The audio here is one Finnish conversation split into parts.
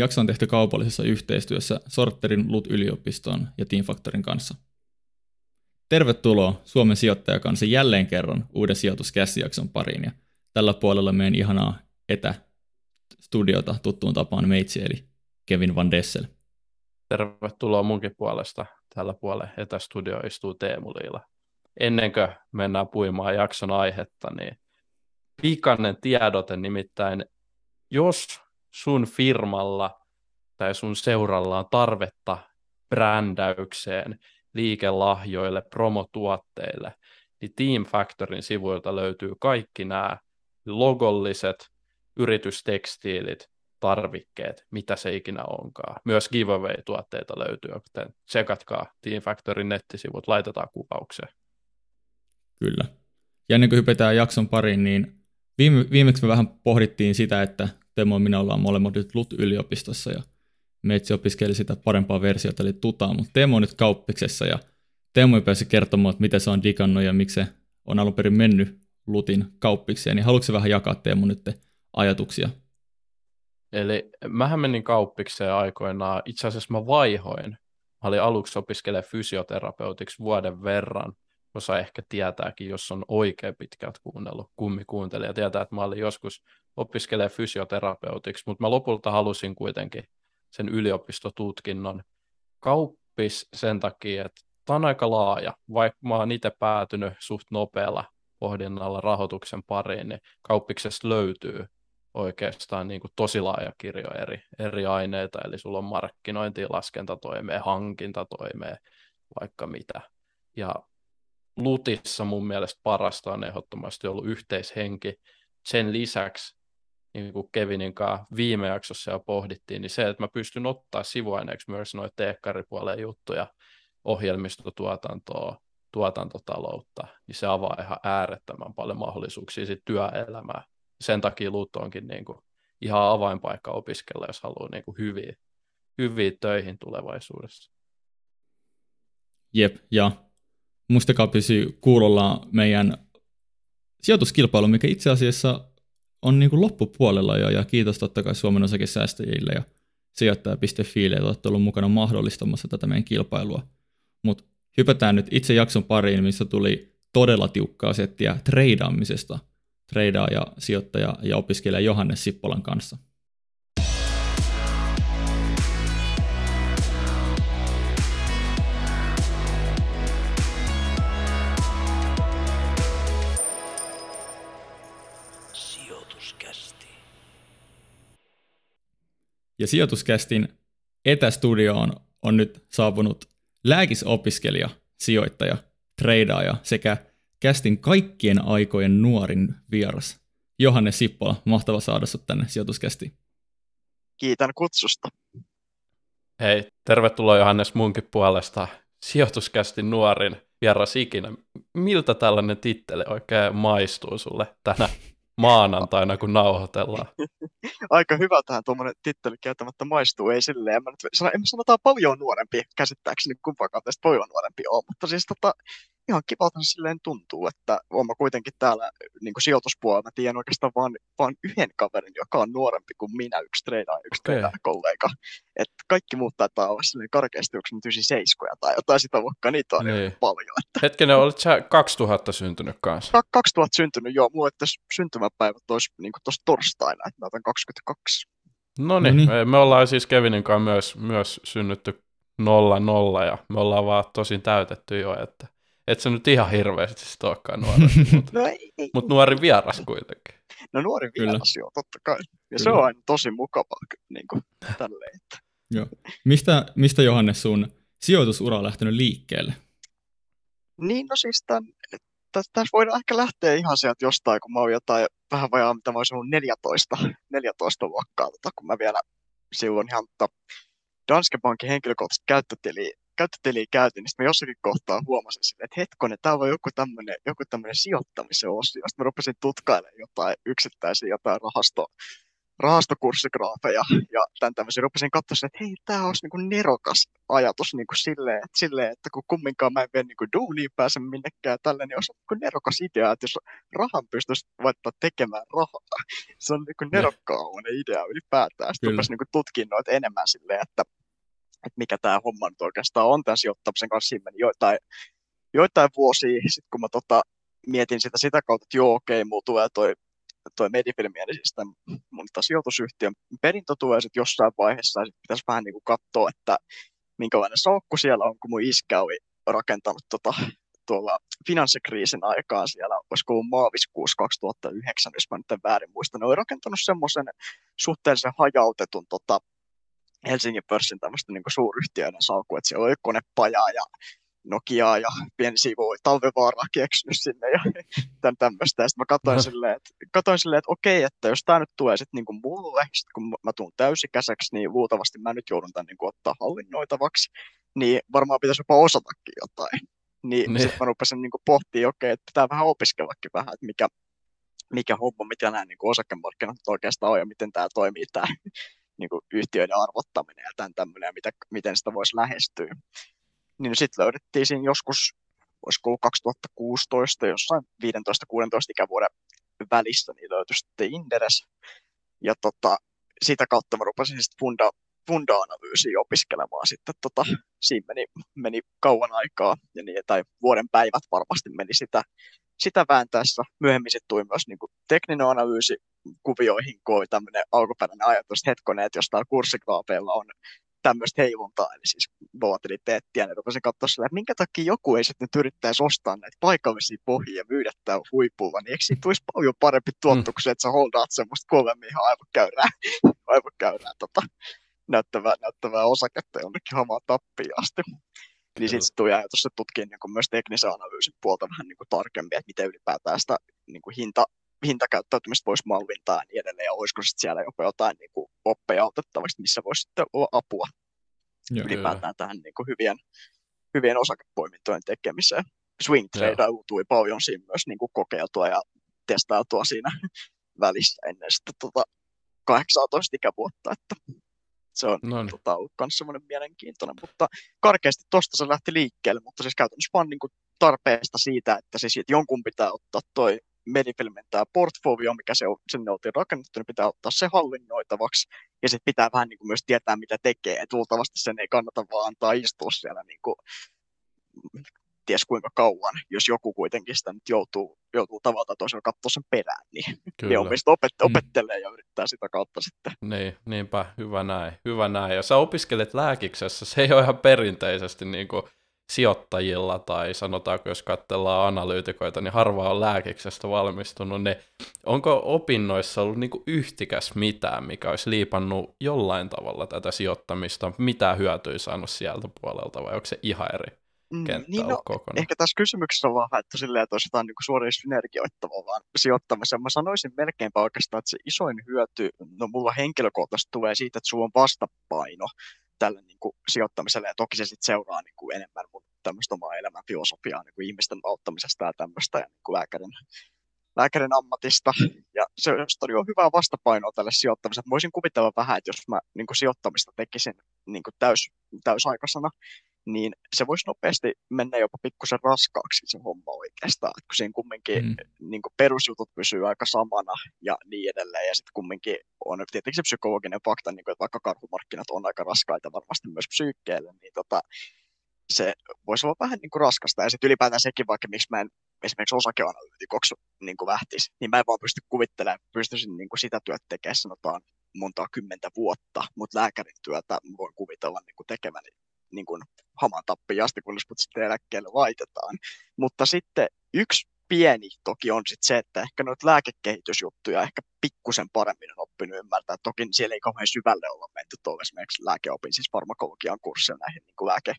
Jakso on tehty kaupallisessa yhteistyössä Sorterin LUT-yliopiston ja Team Factorin kanssa. Tervetuloa Suomen sijoittajakanssa jälleen kerran uuden sijoituskäsijakson pariin. Ja tällä puolella meidän ihanaa etästudiota tuttuun tapaan meitsi, eli Kevin Van Dessel. Tervetuloa munkin puolesta. Tällä puolella etästudio istuu Teemu Liila. Ennen kuin mennään puimaan jakson aihetta, niin pikainen tiedote nimittäin, jos sun firmalla tai sun seuralla on tarvetta brändäykseen, liikelahjoille, promotuotteille, niin Team Factorin sivuilta löytyy kaikki nämä logolliset yritystekstiilit, tarvikkeet, mitä se ikinä onkaan. Myös giveaway-tuotteita löytyy, joten tsekatkaa Team Factorin nettisivut, laitetaan kuvaukseen. Kyllä. Ja ennen kuin hypätään jakson pariin, niin viime, viimeksi me vähän pohdittiin sitä, että Temo ja minä ollaan molemmat nyt LUT-yliopistossa ja Meitsi opiskeli sitä parempaa versiota, eli tutaa, mutta Teemu on nyt kauppiksessa ja Teemu ei pääse kertomaan, että miten se on digannut ja miksi se on alun perin mennyt Lutin kauppikseen, niin haluatko vähän jakaa Teemu nyt ajatuksia? Eli mähän menin kauppikseen aikoinaan, itse asiassa mä vaihoin. Mä olin aluksi opiskelemaan fysioterapeutiksi vuoden verran, osa ehkä tietääkin, jos on oikein pitkät kuunnellut, kummi kuuntelija tietää, että mä olin joskus opiskelemaan fysioterapeutiksi, mutta mä lopulta halusin kuitenkin sen yliopistotutkinnon. Kauppis sen takia, että tämä on aika laaja, vaikka mä oon itse päätynyt suht nopealla pohdinnalla rahoituksen pariin, niin kauppiksesta löytyy oikeastaan niin kuin tosi laaja kirjo eri, eri aineita, eli sulla on markkinointi, laskentatoimea, hankintatoimea, vaikka mitä. Ja Lutissa mun mielestä parasta on ehdottomasti ollut yhteishenki. Sen lisäksi niin kuin Kevinin kanssa viime jaksossa jo pohdittiin, niin se, että mä pystyn ottaa sivuaineeksi myös noita teekkaripuolen juttuja, ohjelmistotuotantoa, tuotantotaloutta, niin se avaa ihan äärettömän paljon mahdollisuuksia sitten työelämää. Sen takia Luut onkin niin kuin ihan avainpaikka opiskella, jos haluaa niin kuin hyviä, hyviä töihin tulevaisuudessa. Jep, ja muistakaa pysyä kuulolla meidän sijoituskilpailu, mikä itse asiassa on niin kuin loppupuolella jo, ja kiitos totta kai Suomen osakesäästäjille ja sijoittaja.fi, että olette ollut mukana mahdollistamassa tätä meidän kilpailua. Mutta hypätään nyt itse jakson pariin, missä tuli todella tiukkaa settiä treidaamisesta, treidaaja, sijoittaja ja opiskelija Johannes Sippolan kanssa. Ja sijoituskästin etästudioon on nyt saapunut lääkisopiskelija, sijoittaja, treidaaja sekä kästin kaikkien aikojen nuorin vieras. Johannes Sippola, mahtava saada sinut tänne sijoituskästiin. Kiitän kutsusta. Hei, tervetuloa Johannes munkin puolesta. Sijoituskästin nuorin vieras ikinä. Miltä tällainen titteli oikein maistuu sulle tänä maanantaina, kun nauhoitellaan. Aika hyvältähän tuommoinen titteli kieltämättä maistuu, ei silleen. En mä nyt en sanotaan paljon nuorempi, käsittääkseni kumpaakaan tästä paljon nuorempi on, mutta siis tota, ihan kivalta se silleen tuntuu, että olen mä kuitenkin täällä niin kuin sijoituspuolella, mä tiedän oikeastaan vain, vain yhden kaverin, joka on nuorempi kuin minä, yksi treida ja yksi okay. kollega. Että kaikki muut taitaa olla silleen karkeasti yksi seiskoja tai jotain sitä vaikka niitä on niin. paljon. Että. Hetkinen, olit sä 2000 syntynyt kanssa? 2000 syntynyt, joo. Mulla että syntymäpäivät olisi niin tuossa torstaina, että mä otan 22. No niin, me, me ollaan siis Kevinin kanssa myös, myös synnytty nolla nolla ja me ollaan vaan tosin täytetty jo, että et se nyt ihan hirveästi sit olekaan nuori, mutta no mut nuori vieras kuitenkin. No nuori vieras joo, totta kai. Ja Kyllä. se on aina tosi mukavaa niin kuin, tälleen. Että. Joo. Mistä, mistä Johannes sun sijoitusura on lähtenyt liikkeelle? Niin, no siis tämän, tässä voidaan ehkä lähteä ihan sieltä jostain, kun mä oon jotain vähän vajaa, mitä mä olisin ollut 14, 14 luokkaa, tota, kun mä vielä silloin ihan tota, Danske Bankin henkilökohtaisesti käyttötiliä käyttötiliä käytin, niin mä jossakin kohtaa huomasin sille, että hetkonen, tämä on joku tämmöinen, joku tämmöinen sijoittamisen osio. Sitten mä rupesin tutkailemaan jotain yksittäisiä jotain rahasto, rahastokurssigraafeja ja tämän tämmöisiä. Rupesin katsoa, että hei, tämä olisi niin kuin nerokas ajatus niin kuin silleen, että, silleen, että kun kumminkaan mä en vielä niin kuin duuniin pääse minnekään tälle, niin olisi niin kuin nerokas idea, että jos rahan pystyisi vaikka tekemään rahaa. Se on niin kuin idea ylipäätään. Sitten rupesin niin tutkimaan noita enemmän silleen, että, että mikä tämä homma nyt oikeastaan on tämän sijoittamisen kanssa. Siinä meni joitain, joitain vuosia, sitten kun mä tota, mietin sitä sitä kautta, että joo, okei, mulla tulee toi toi Medifilmi, eli siis tämän mun sijoitusyhtiön perintötue sitten jossain vaiheessa, ja sit pitäisi vähän niin kuin katsoa, että minkälainen saukku siellä on, kun mun iskä oli rakentanut tota, tuolla finanssikriisin aikaan siellä, olisiko ollut maaviskuussa 2009, jos mä nyt en väärin muista, ne oli rakentanut semmoisen suhteellisen hajautetun tota, Helsingin pörssin tämmöistä niin suuryhtiöiden salkku, että siellä oli konepajaa ja Nokiaa ja pieni sivu talvivaaraa keksinyt sinne ja tämän tämmöistä. Ja sitten mä katsoin silleen, että, katsoin silleen, että okei, että jos tämä nyt tulee sitten niinku mulle, sit kun mä tuun täysikäiseksi, niin luultavasti mä nyt joudun tämän niinku ottaa hallinnoitavaksi, niin varmaan pitäisi jopa osatakin jotain. Niin, niin. sitten mä rupesin niinku pohtimaan, okei, että pitää vähän opiskellakin vähän, että mikä, mikä homma, mitä nämä niinku osakemarkkinat oikeastaan on ja miten tämä toimii, tämä niinku yhtiöiden arvottaminen ja tämän tämmöinen ja mitä, miten sitä voisi lähestyä niin sitten löydettiin siinä joskus, olisiko ollut 2016, jossain 15-16 ikävuoden välissä, niin löytyi sitten Inderes. Ja tota, sitä kautta mä rupesin sitten funda, funda-analyysiä opiskelemaan sitten. Tota, siinä meni, meni kauan aikaa, ja niin, tai vuoden päivät varmasti meni sitä, sitä vääntäessä. Myöhemmin sitten tuli myös niin kuin tekninen analyysi kuvioihin, kun oli tämmöinen alkuperäinen ajatus, että hetkonen, että jos täällä kurssigraapeilla on tämmöistä heiluntaa, eli siis volatiliteettia, niin rupesin katsoa sillä, että minkä takia joku ei sitten nyt yrittäisi ostaa näitä paikallisia pohjia ja myydä tämä huipulla, niin eikö siitä tulisi paljon parempi tuottuksia, mm. että sä holdaat semmoista kovemmin ihan aivokäyrää, aivokäyrää tota, näyttävää, näyttävää osaketta jonnekin hamaan tappiin asti. Niin sitten tuli ajatus, että tutkii niin myös teknisen analyysin puolta vähän niin kuin tarkemmin, että miten ylipäätään sitä niin kuin hinta, hintakäyttäytymistä voisi mallintaa ja niin edelleen, ja olisiko sitten siellä jopa jotain niin kuin oppeja otettavaksi, missä voisi sitten olla apua Joo, ylipäätään joo. tähän niin kuin hyvien, hyvien osakepoimintojen tekemiseen. Swing tradailu tuli paljon siinä myös niin kuin kokeiltua ja testailtua siinä välissä ennen sitten tota 18 ikävuotta, että se on no niin. tota, ollut myös semmoinen mielenkiintoinen, mutta karkeasti tuosta se lähti liikkeelle, mutta siis käytännössä vaan niin kuin tarpeesta siitä, että siis että jonkun pitää ottaa toi Medifilmin tämä portfolio, mikä se, sinne oltiin rakennettu, niin pitää ottaa se hallinnoitavaksi. Ja sitten pitää vähän niin kuin myös tietää, mitä tekee. Et luultavasti sen ei kannata vaan antaa istua siellä niin kuin, ties kuinka kauan, jos joku kuitenkin sitä nyt joutuu, joutuu tavalla toisella katsoa sen perään, niin Kyllä. niin opet- opettelee mm. ja yrittää sitä kautta sitten. Niin, niinpä, hyvä näin, hyvä näin. Ja sä opiskelet lääkiksessä, se ei ole ihan perinteisesti niin kuin sijoittajilla tai sanotaanko, jos katsellaan analyytikoita, niin harva on lääkiksestä valmistunut, niin onko opinnoissa ollut niin yhtikäs mitään, mikä olisi liipannut jollain tavalla tätä sijoittamista, mitä hyötyä saanut sieltä puolelta vai onko se ihan eri mm, kenttä niin no, kokonaan? Ehkä tässä kysymyksessä on vaan että silleen, että olisi jotain niin suoria synergioittavaa vaan sijoittamisen. Mä sanoisin melkeinpä oikeastaan, että se isoin hyöty, no mulla henkilökohtaisesti tulee siitä, että sulla on vastapaino tälle niin kuin, sijoittamiselle, ja toki se sitten seuraa niin kuin, enemmän mun tämmöistä omaa elämän filosofiaa niin kuin ihmisten auttamisesta ja tämmöistä, ja niin kuin lääkärin, lääkärin ammatista, ja se on hyvää vastapainoa tälle sijoittamiselle. Voisin kuvitella vähän, että jos mä niin kuin, sijoittamista tekisin niin kuin täys, täysaikaisena, niin se voisi nopeasti mennä jopa pikkusen raskaaksi se homma oikeastaan, että kun siinä kumminkin mm. niin kuin perusjutut pysyy aika samana ja niin edelleen, ja sitten kumminkin on tietenkin se psykologinen fakta, niin kuin, että vaikka karhumarkkinat on aika raskaita varmasti myös psyykkeelle, niin tota, se voisi olla vähän niin kuin raskasta, ja sitten ylipäätään sekin, vaikka miksi mä en esimerkiksi osakeanalyytikoksi niin kuin lähtisi, niin mä en vaan pysty kuvittelemaan, pystyisin niin kuin sitä työtä tekemään, sanotaan montaa kymmentä vuotta, mutta lääkärin työtä voin kuvitella niin kuin tekeväni niin kuin haman tappiin asti, kunnes mut sitten eläkkeelle laitetaan. Mutta sitten yksi pieni toki on sitten se, että ehkä noita lääkekehitysjuttuja ehkä pikkusen paremmin on oppinut ymmärtää. Toki siellä ei kauhean syvälle olla menty tuolla esimerkiksi lääkeopin, siis farmakologian kurssilla näihin niin kuin lääke,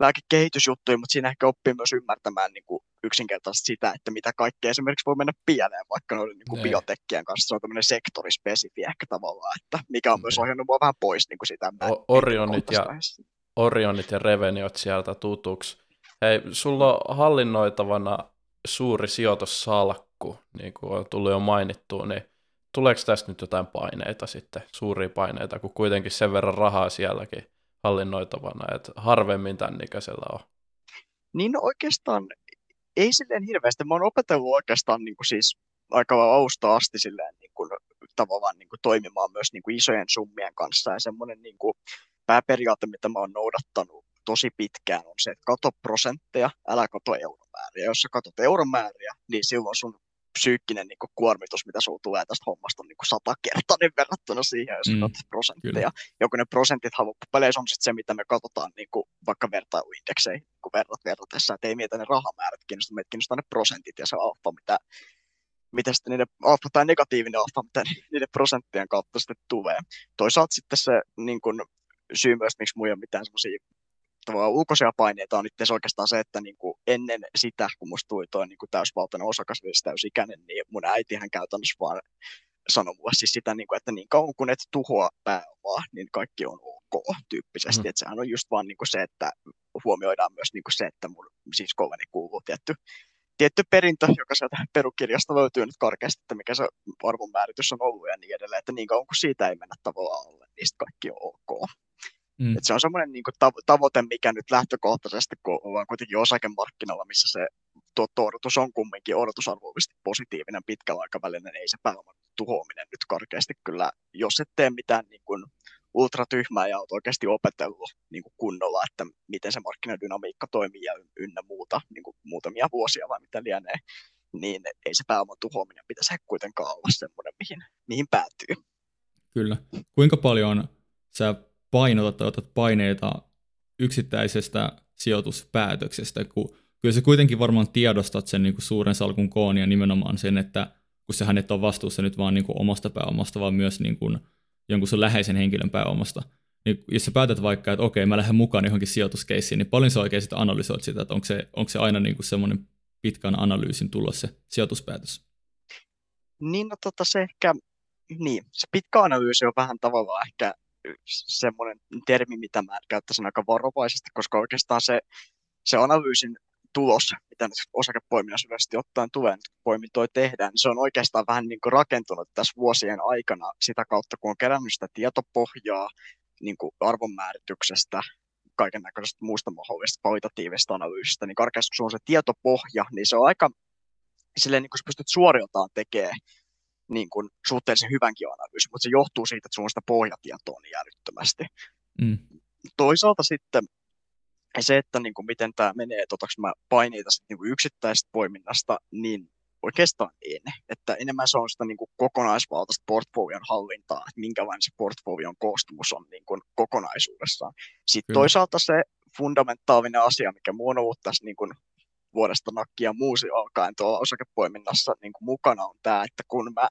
lääkekehitysjuttuihin, mutta siinä ehkä oppii myös ymmärtämään niin kuin yksinkertaisesti sitä, että mitä kaikkea esimerkiksi voi mennä pieleen, vaikka noiden niin kuin biotekkien kanssa. Se on tämmöinen sektorispesifi ehkä tavallaan, että mikä on myös ohjannut mua vähän pois niin kuin sitä. O- Orionit ja Orionit ja Reveniot sieltä tutuksi. Hei, sulla on hallinnoitavana suuri sijoitussalkku, niin kuin on tullut jo mainittua, niin tuleeko tästä nyt jotain paineita sitten, suuria paineita, kun kuitenkin sen verran rahaa sielläkin hallinnoitavana, että harvemmin tämän ikäisellä on? Niin no oikeastaan ei silleen hirveästi. Mä oon opetellut oikeastaan niin kuin siis aika alusta asti silleen niin kuin, tavallaan niin kuin toimimaan myös niin kuin isojen summien kanssa. Ja semmoinen niin kuin pääperiaate, mitä mä oon noudattanut tosi pitkään, on se, että kato prosentteja, älä kato euromääriä. Jos sä katot euromääriä, niin silloin sun psyykkinen niin kuin, kuormitus, mitä sulla tulee tästä hommasta, on niin kuin satakertainen verrattuna siihen, jos mm, katsot prosentteja. Ja kun ne prosentit loppupeleissä on sitten se, mitä me katsotaan niin kuin, vaikka vertailuindekseihin niin verrat verratessa, että ei mietitä ne rahamäärät kiinnostaa, meitä kiinnostaa ne prosentit ja se alfa, mitä, mitä sitten niiden alfa tai negatiivinen alfa, mitä niiden prosenttien kautta sitten tulee. Toisaalta sitten se niin kuin, syy myös, miksi mulla ei ole mitään semmoisia tavallaan ulkoisia paineita on itse oikeastaan se, että niin kuin ennen sitä, kun musta tuli toi niin kuin täysvaltainen osakas, siis täysikäinen, niin mun äitihän käytännössä vaan sanoi mulle siis sitä, niin kuin, että niin kauan kun et tuhoa pääomaa, niin kaikki on ok tyyppisesti. Mm. Että sehän on just vaan niin kuin se, että huomioidaan myös niin kuin se, että mun siskolleni kuuluu tietty, tietty perintö, joka sieltä perukirjasta löytyy nyt karkeasti, että mikä se arvonmääritys on ollut ja niin edelleen, että niin kauan kun siitä ei mennä tavallaan alle, niin kaikki on ok. Mm. Et se on semmoinen niin tav- tavoite, mikä nyt lähtökohtaisesti, kun ollaan kuitenkin osakemarkkinalla, missä se tuotto-odotus on kumminkin odotusarvoisesti positiivinen pitkällä aikavälillä, niin ei se pääoman tuhoaminen nyt karkeasti kyllä, jos et tee mitään niin kuin ultratyhmää ja olet oikeasti opetellut niin kuin kunnolla, että miten se markkinadynamiikka toimii ja ynnä muuta, niin kuin muutamia vuosia vai mitä lienee, niin ei se pääoman tuhoaminen pitäisi kuitenkaan olla semmoinen, mihin, mihin päätyy. Kyllä. Kuinka paljon sä painotat tai otat paineita yksittäisestä sijoituspäätöksestä, kun kyllä se kuitenkin varmaan tiedostat sen niin kuin suuren salkun koon ja nimenomaan sen, että kun sehän et ole vastuussa nyt vaan niin kuin omasta pääomasta, vaan myös niin kuin jonkun sun läheisen henkilön pääomasta. Niin jos sä päätät vaikka, että okei, mä lähden mukaan johonkin sijoituskeissiin, niin paljon sä oikein sitten analysoit sitä, että onko se, onko se aina niin kuin semmoinen pitkän analyysin tulos se sijoituspäätös? Niin, no tota se ehkä, niin, se pitkä analyysi on vähän tavallaan ehkä semmoinen termi, mitä mä käyttäisin aika varovaisesti, koska oikeastaan se, se analyysin tulos, mitä nyt osakepoiminnassa yleisesti ottaen tulee, nyt poimintoja tehdään, niin se on oikeastaan vähän niin kuin rakentunut tässä vuosien aikana sitä kautta, kun on kerännyt sitä tietopohjaa niin kuin arvonmäärityksestä, kaiken näköisestä muusta mahdollisesta kvalitatiivisesta analyysistä, niin karkeasti kun se on se tietopohja, niin se on aika silleen, niin kun sä pystyt suoriltaan tekemään niin kuin suhteellisen hyvänkin analyysin, mutta se johtuu siitä, että sulla on sitä pohjatietoa niin älyttömästi. Mm. Toisaalta sitten se, että niin kuin miten tämä menee, että otaks mä paineita sitten niin kuin yksittäisestä poiminnasta, niin oikeastaan en. Että enemmän se on sitä niin kuin kokonaisvaltaista portfolion hallintaa, että minkälainen se portfolion koostumus on niin kuin kokonaisuudessaan. Sitten Kyllä. toisaalta se fundamentaalinen asia, mikä mulla on ollut tässä niin kuin vuodesta nakkia muusi alkaen tuolla osakepoiminnassa niin kuin mukana on tämä, että kun mä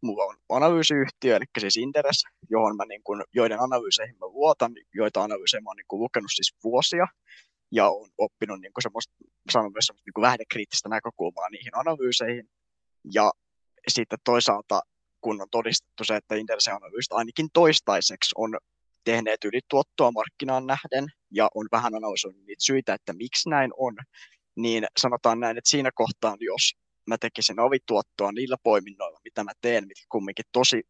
mulla on analyysiyhtiö, eli siis Inderes, johon mä, niin kuin, joiden analyyseihin mä luotan, joita analyysejä mä oon niin kuin, lukenut siis vuosia, ja on oppinut niin kuin semmoista, sanon myös semmoista niin kuin lähdekriittistä näkökulmaa niihin analyyseihin, ja sitten toisaalta, kun on todistettu se, että Indersen analyysit ainakin toistaiseksi on tehneet ylituottoa markkinaan nähden, ja on vähän analysoinut niitä syitä, että miksi näin on, niin sanotaan näin, että siinä kohtaa, jos mä tekisin ovituottoa niillä poiminnoilla, mitä mä teen, mitkä kumminkin tosi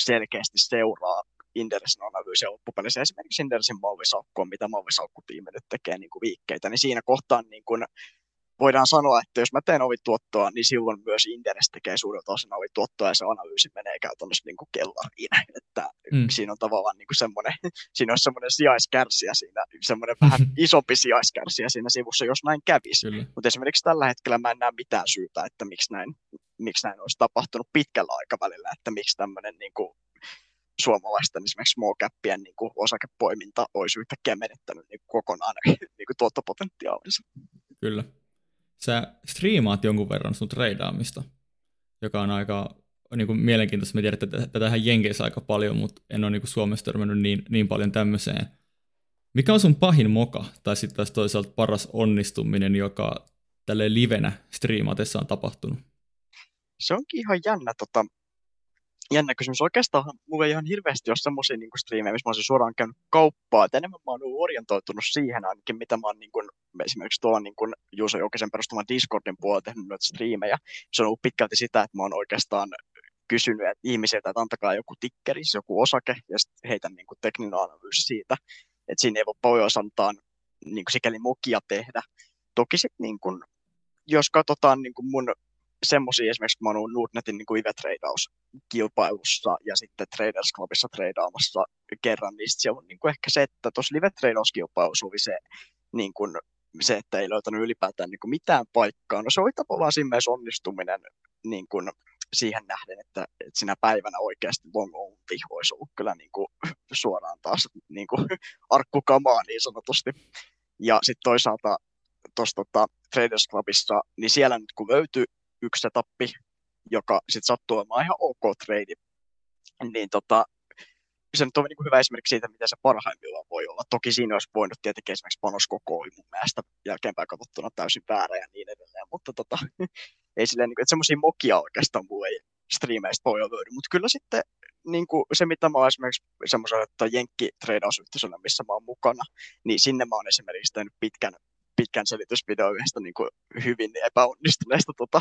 selkeästi seuraa Indersin analyysiä loppupeleissä. Esimerkiksi Indersin mallisalkku mitä mallisalkkutiimi nyt tekee niin kuin viikkeitä, niin siinä kohtaa niin kuin voidaan sanoa, että jos mä teen ovituottoa, niin silloin myös Interes tekee suurelta osin ovituottoa ja se analyysi menee käytännössä niin kuin kellariin. Että mm. siinä on tavallaan niin kuin semmoinen, siinä on semmoinen sijaiskärsijä siinä, semmoinen vähän isompi sijaiskärsijä siinä sivussa, jos näin kävisi. Mutta esimerkiksi tällä hetkellä mä en näe mitään syytä, että miksi näin, miksi näin olisi tapahtunut pitkällä aikavälillä, että miksi tämmöinen niin kuin suomalaisten esimerkiksi small capien niin kuin osakepoiminta olisi yhtäkkiä menettänyt niin kokonaan niin kuin tuottopotentiaalinsa. Kyllä sä striimaat jonkun verran sun treidaamista, joka on aika niin kuin mielenkiintoista. Mä tiedän, että tätähän Jenkeissä aika paljon, mutta en ole niin kuin Suomessa törmännyt niin, niin paljon tämmöiseen. Mikä on sun pahin moka, tai sitten taas toisaalta paras onnistuminen, joka tälle livenä striimatessa on tapahtunut? Se onkin ihan jännä. Tota, jännä kysymys. Oikeastaan mulla ei ihan hirveästi ole semmoisia niin striimejä, missä mä olisin suoraan käynyt kauppaa. Et enemmän mä oon orientoitunut siihen ainakin, mitä mä oon niin kuin, esimerkiksi tuolla niin kuin Juuso Jokisen perustuman Discordin puolella tehnyt noita striimejä. Se on ollut pitkälti sitä, että mä oon oikeastaan kysynyt että ihmisiltä, että antakaa joku tikkeri, joku osake, ja sitten heitän niin kuin tekninen analyysi siitä. Että siinä ei voi pohjois antaa niin kuin sikäli mokia tehdä. Toki sitten niin kuin, jos katsotaan niin kuin mun semmoisia esimerkiksi, kun mä oon Nordnetin niin live-treidaus-kilpailussa ja sitten Traders Clubissa treidaamassa kerran, niin se on niin kuin ehkä se, että tuossa live-treidauskilpailussa oli se, niin kuin, se, että ei löytänyt ylipäätään niin kuin mitään paikkaa. No se oli tavallaan siinä mielessä onnistuminen niin kuin, siihen nähden, että, että sinä päivänä oikeasti long on olisi ollut kyllä niin kuin, suoraan taas niin kuin, arkkukamaa niin sanotusti. Ja sitten toisaalta tuossa tota, Traders Clubissa, niin siellä nyt kun löytyi yksi setappi, joka sitten sattuu olemaan ihan ok trade, niin tota, se nyt on niin kuin hyvä esimerkki siitä, miten se parhaimmillaan voi olla. Toki siinä olisi voinut tietenkin esimerkiksi panos koko oli mun mielestä jälkeenpäin katsottuna täysin väärä ja niin edelleen, mutta tota, ei silleen, niin kuin, että semmoisia mokia oikeastaan mulle ei striimeistä voi löydy, mutta kyllä sitten niin kuin se, mitä mä oon esimerkiksi semmoisella, että jenkki missä mä oon mukana, niin sinne mä oon esimerkiksi tehnyt pitkän, pitkän selitysvideo yhdestä niin kuin hyvin epäonnistuneesta tota,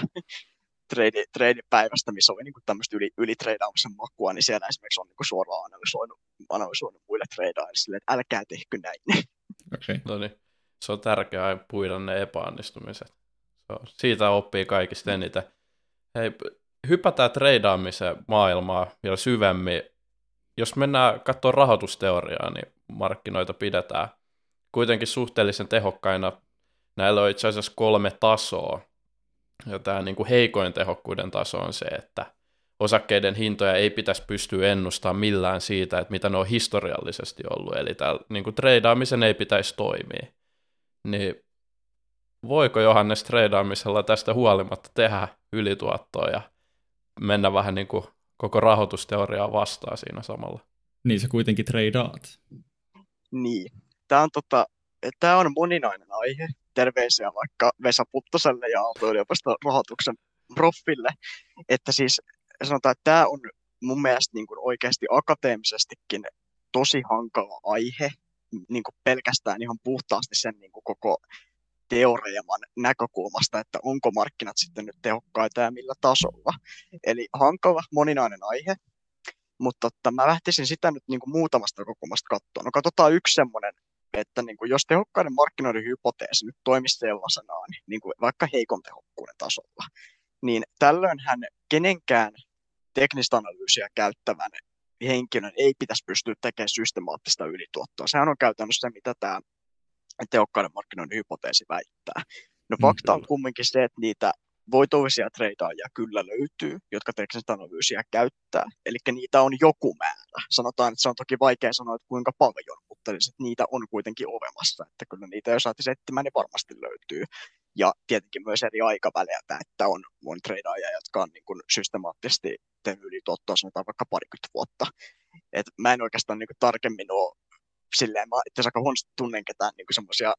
trade, trade-päivästä, missä oli niin kuin tämmöistä yli, ylitreidaamisen makua, niin siellä esimerkiksi on niin kuin suoraan analysoinut, analysoinut muille treidaajille silleen, että älkää tehkö näin. Okay. No niin, se on tärkeää puida ne epäonnistumiset. Siitä oppii kaikista eniten. Hei, hypätään treidaamisen maailmaa vielä syvemmin. Jos mennään katsoa rahoitusteoriaa, niin markkinoita pidetään kuitenkin suhteellisen tehokkaina. Näillä on itse asiassa kolme tasoa. Ja tämä niin kuin heikoin tehokkuuden taso on se, että osakkeiden hintoja ei pitäisi pystyä ennustamaan millään siitä, että mitä ne on historiallisesti ollut. Eli tämä niin kuin treidaamisen ei pitäisi toimia. Niin voiko Johannes treidaamisella tästä huolimatta tehdä ylituottoa ja mennä vähän niin kuin koko rahoitusteoriaa vastaan siinä samalla? Niin sä kuitenkin treidaat. Niin. Tämä on, tota, tämä on moninainen aihe. Terveisiä vaikka Vesa Puttoselle ja Aalto-yliopiston rahoituksen proffille. Että siis sanotaan, että tämä on mun mielestä niin kuin oikeasti akateemisestikin tosi hankala aihe, niin kuin pelkästään ihan puhtaasti sen niin kuin koko teoreeman näkökulmasta, että onko markkinat sitten nyt tehokkaita ja millä tasolla. Eli hankala, moninainen aihe, mutta että mä lähtisin sitä nyt niin kuin muutamasta näkökulmasta katsoa. No katsotaan yksi semmoinen, että niin kuin jos tehokkaiden markkinoiden hypoteesi nyt toimisi sellaisenaan, niin kuin vaikka heikon tehokkuuden tasolla, niin tällöinhän kenenkään teknistä analyysiä käyttävän henkilön ei pitäisi pystyä tekemään systemaattista ylituottoa. Sehän on käytännössä se, mitä tämä tehokkaiden markkinoiden hypoteesi väittää. No mm, fakta on kumminkin se, että niitä voitollisia treidaajia kyllä löytyy, jotka teknistä analyysiä käyttää. Eli niitä on joku määrä. Sanotaan, että se on toki vaikea sanoa, että kuinka paljon, mutta siis, että niitä on kuitenkin olemassa. Että kyllä niitä, jos saatiin etsimään, niin varmasti löytyy. Ja tietenkin myös eri aikavälejä, että on, on treidaajia, jotka on niin kuin systemaattisesti tehnyt yli tuottoa, sanotaan vaikka parikymmentä vuotta. Et mä en oikeastaan niin kuin tarkemmin ole silleen, mä itse aika huonosti tunnen ketään niin semmoisia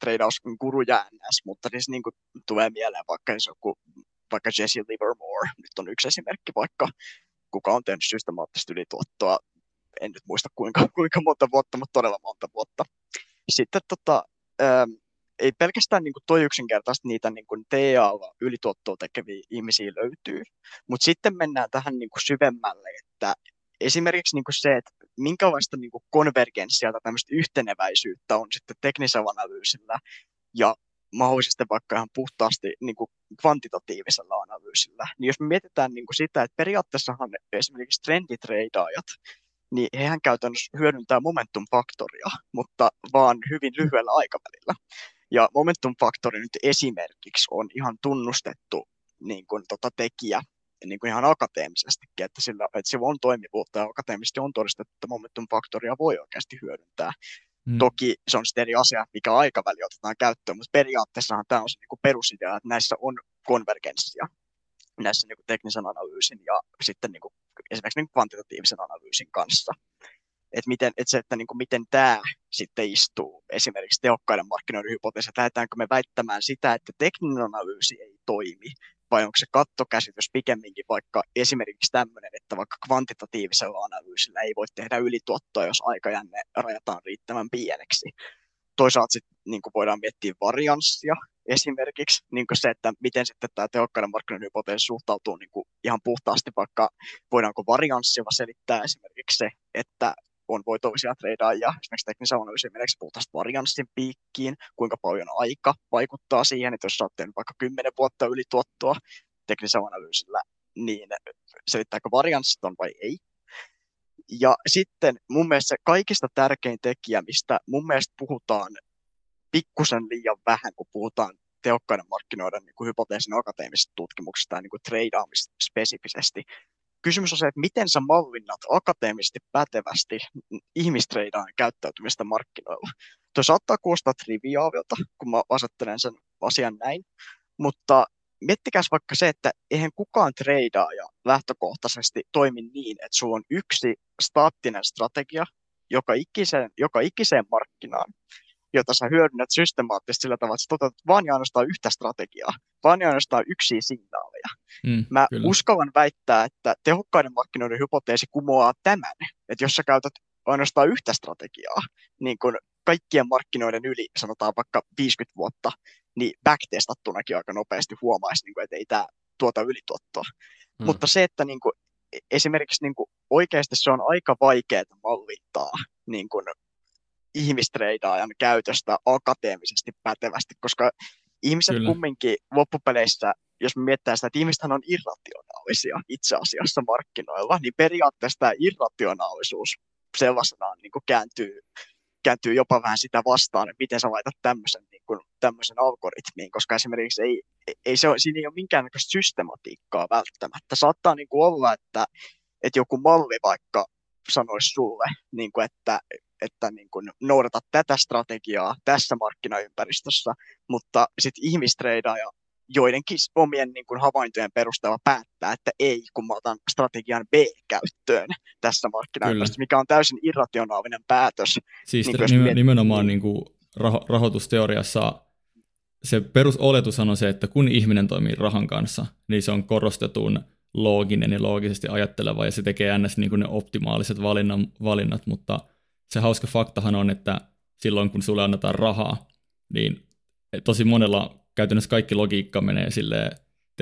treidausguruja ns, mutta siis niin kuin, tulee mieleen vaikka jos joku, vaikka Jesse Livermore, nyt on yksi esimerkki vaikka, kuka on tehnyt systemaattista ylituottoa, en nyt muista kuinka, kuinka monta vuotta, mutta todella monta vuotta. Sitten tota, ähm, ei pelkästään niin kuin toi yksinkertaisesti niitä niin kuin TA ylituottoa tekeviä ihmisiä löytyy, mutta sitten mennään tähän niin kuin syvemmälle, että esimerkiksi niin kuin se, että minkälaista niin kuin konvergenssia tai tämmöistä yhteneväisyyttä on sitten teknisellä analyysillä ja mahdollisesti vaikka ihan puhtaasti niin kuin kvantitatiivisella analyysillä. Niin jos me mietitään niin kuin sitä, että periaatteessahan esimerkiksi trenditreidaajat, niin hehän käytännössä hyödyntää momentum-faktoria, mutta vaan hyvin lyhyellä aikavälillä. Ja momentum-faktori nyt esimerkiksi on ihan tunnustettu niin kuin, tota, tekijä niin kuin ihan akateemisestikin, että, sillä, että sillä on toimivuutta ja akateemisesti on todistettu, että momentum-faktoria voi oikeasti hyödyntää. Mm. Toki se on sitten eri asia, mikä aikaväli otetaan käyttöön, mutta periaatteessahan tämä on se niin kuin perusidea, että näissä on konvergenssia näissä niin kuin teknisen analyysin ja sitten niin kuin, esimerkiksi niin kuin kvantitatiivisen analyysin kanssa. Että, miten, että se, että niin kuin, miten tämä sitten istuu esimerkiksi tehokkaiden markkinoiden hypoteesi, lähdetäänkö me väittämään sitä, että tekninen analyysi ei toimi, vai onko se kattokäsitys pikemminkin vaikka esimerkiksi tämmöinen, että vaikka kvantitatiivisella analyysillä ei voi tehdä ylituottoa, jos aikajänne rajataan riittävän pieneksi. Toisaalta sitten niin voidaan miettiä varianssia, esimerkiksi niin se, että miten sitten tämä tehokkaiden markkinoiden hypoteesi suhtautuu niin ihan puhtaasti, vaikka voidaanko varianssilla selittää esimerkiksi se, että on voitollisia ja esimerkiksi teknisen analyysin meneekö puhutaan varianssin piikkiin, kuinka paljon aika vaikuttaa siihen, että jos oot tehnyt vaikka 10 vuotta yli tuottoa teknisellä analyysillä, niin selittääkö varianssit on vai ei. Ja sitten mun mielestä kaikista tärkein tekijä, mistä mun mielestä puhutaan pikkusen liian vähän, kun puhutaan tehokkaiden markkinoiden niin kuin hypoteesin akateemisesta tutkimuksesta ja niin kuin treidaamista spesifisesti. Kysymys on se, että miten sä mallinnat akateemisesti pätevästi ihmistreidaan käyttäytymistä markkinoilla. Tuo saattaa kuulostaa triviaalilta, kun mä asettelen sen asian näin, mutta miettikäs vaikka se, että eihän kukaan treidaaja lähtökohtaisesti toimi niin, että sulla on yksi staattinen strategia joka ikiseen, joka ikiseen markkinaan, jota sä hyödynnät systemaattisesti sillä tavalla, että sä toteutat vaan ja ainoastaan yhtä strategiaa, vaan ja ainoastaan yksiä signaaleja. Mm, Mä kyllä. uskallan väittää, että tehokkaiden markkinoiden hypoteesi kumoaa tämän, että jos sä käytät ainoastaan yhtä strategiaa, niin kun kaikkien markkinoiden yli, sanotaan vaikka 50 vuotta, niin backtestattunakin aika nopeasti huomaisi, niin kuin, että ei tämä tuota ylituottoa. Mm. Mutta se, että niin kuin, e, esimerkiksi niin kuin, oikeasti se on aika vaikeaa mallittaa niin kuin, ihmistreidaajan käytöstä akateemisesti pätevästi, koska ihmiset Kyllä. kumminkin loppupeleissä, jos me miettää sitä, että ihmisethän on irrationaalisia itse asiassa markkinoilla, niin periaatteessa tämä irrationaalisuus sellaisenaan niin kuin kääntyy kääntyy jopa vähän sitä vastaan, että miten sä laitat tämmöisen, niin kuin, tämmöisen algoritmiin, koska esimerkiksi ei, ei se ole, siinä ei ole minkäännäköistä systematiikkaa välttämättä. Saattaa niin kuin olla, että, että joku malli vaikka sanoisi sulle, niin kuin, että, että niin kuin, noudata tätä strategiaa tässä markkinaympäristössä, mutta sitten ihmistreidaaja joidenkin omien niin kuin, havaintojen perusteella päättää, että ei, kun mä otan strategian B käyttöön tässä markkinaympäristössä, mikä on täysin irrationaalinen päätös. Siis niin, nimen, miet... nimenomaan niin kuin raho- rahoitusteoriassa se perusoletus on se, että kun ihminen toimii rahan kanssa, niin se on korostetun looginen ja loogisesti ajatteleva, ja se tekee ns. Niin kuin ne optimaaliset valinnan, valinnat, mutta se hauska faktahan on, että silloin kun sulle annetaan rahaa, niin tosi monella käytännössä kaikki logiikka menee silleen,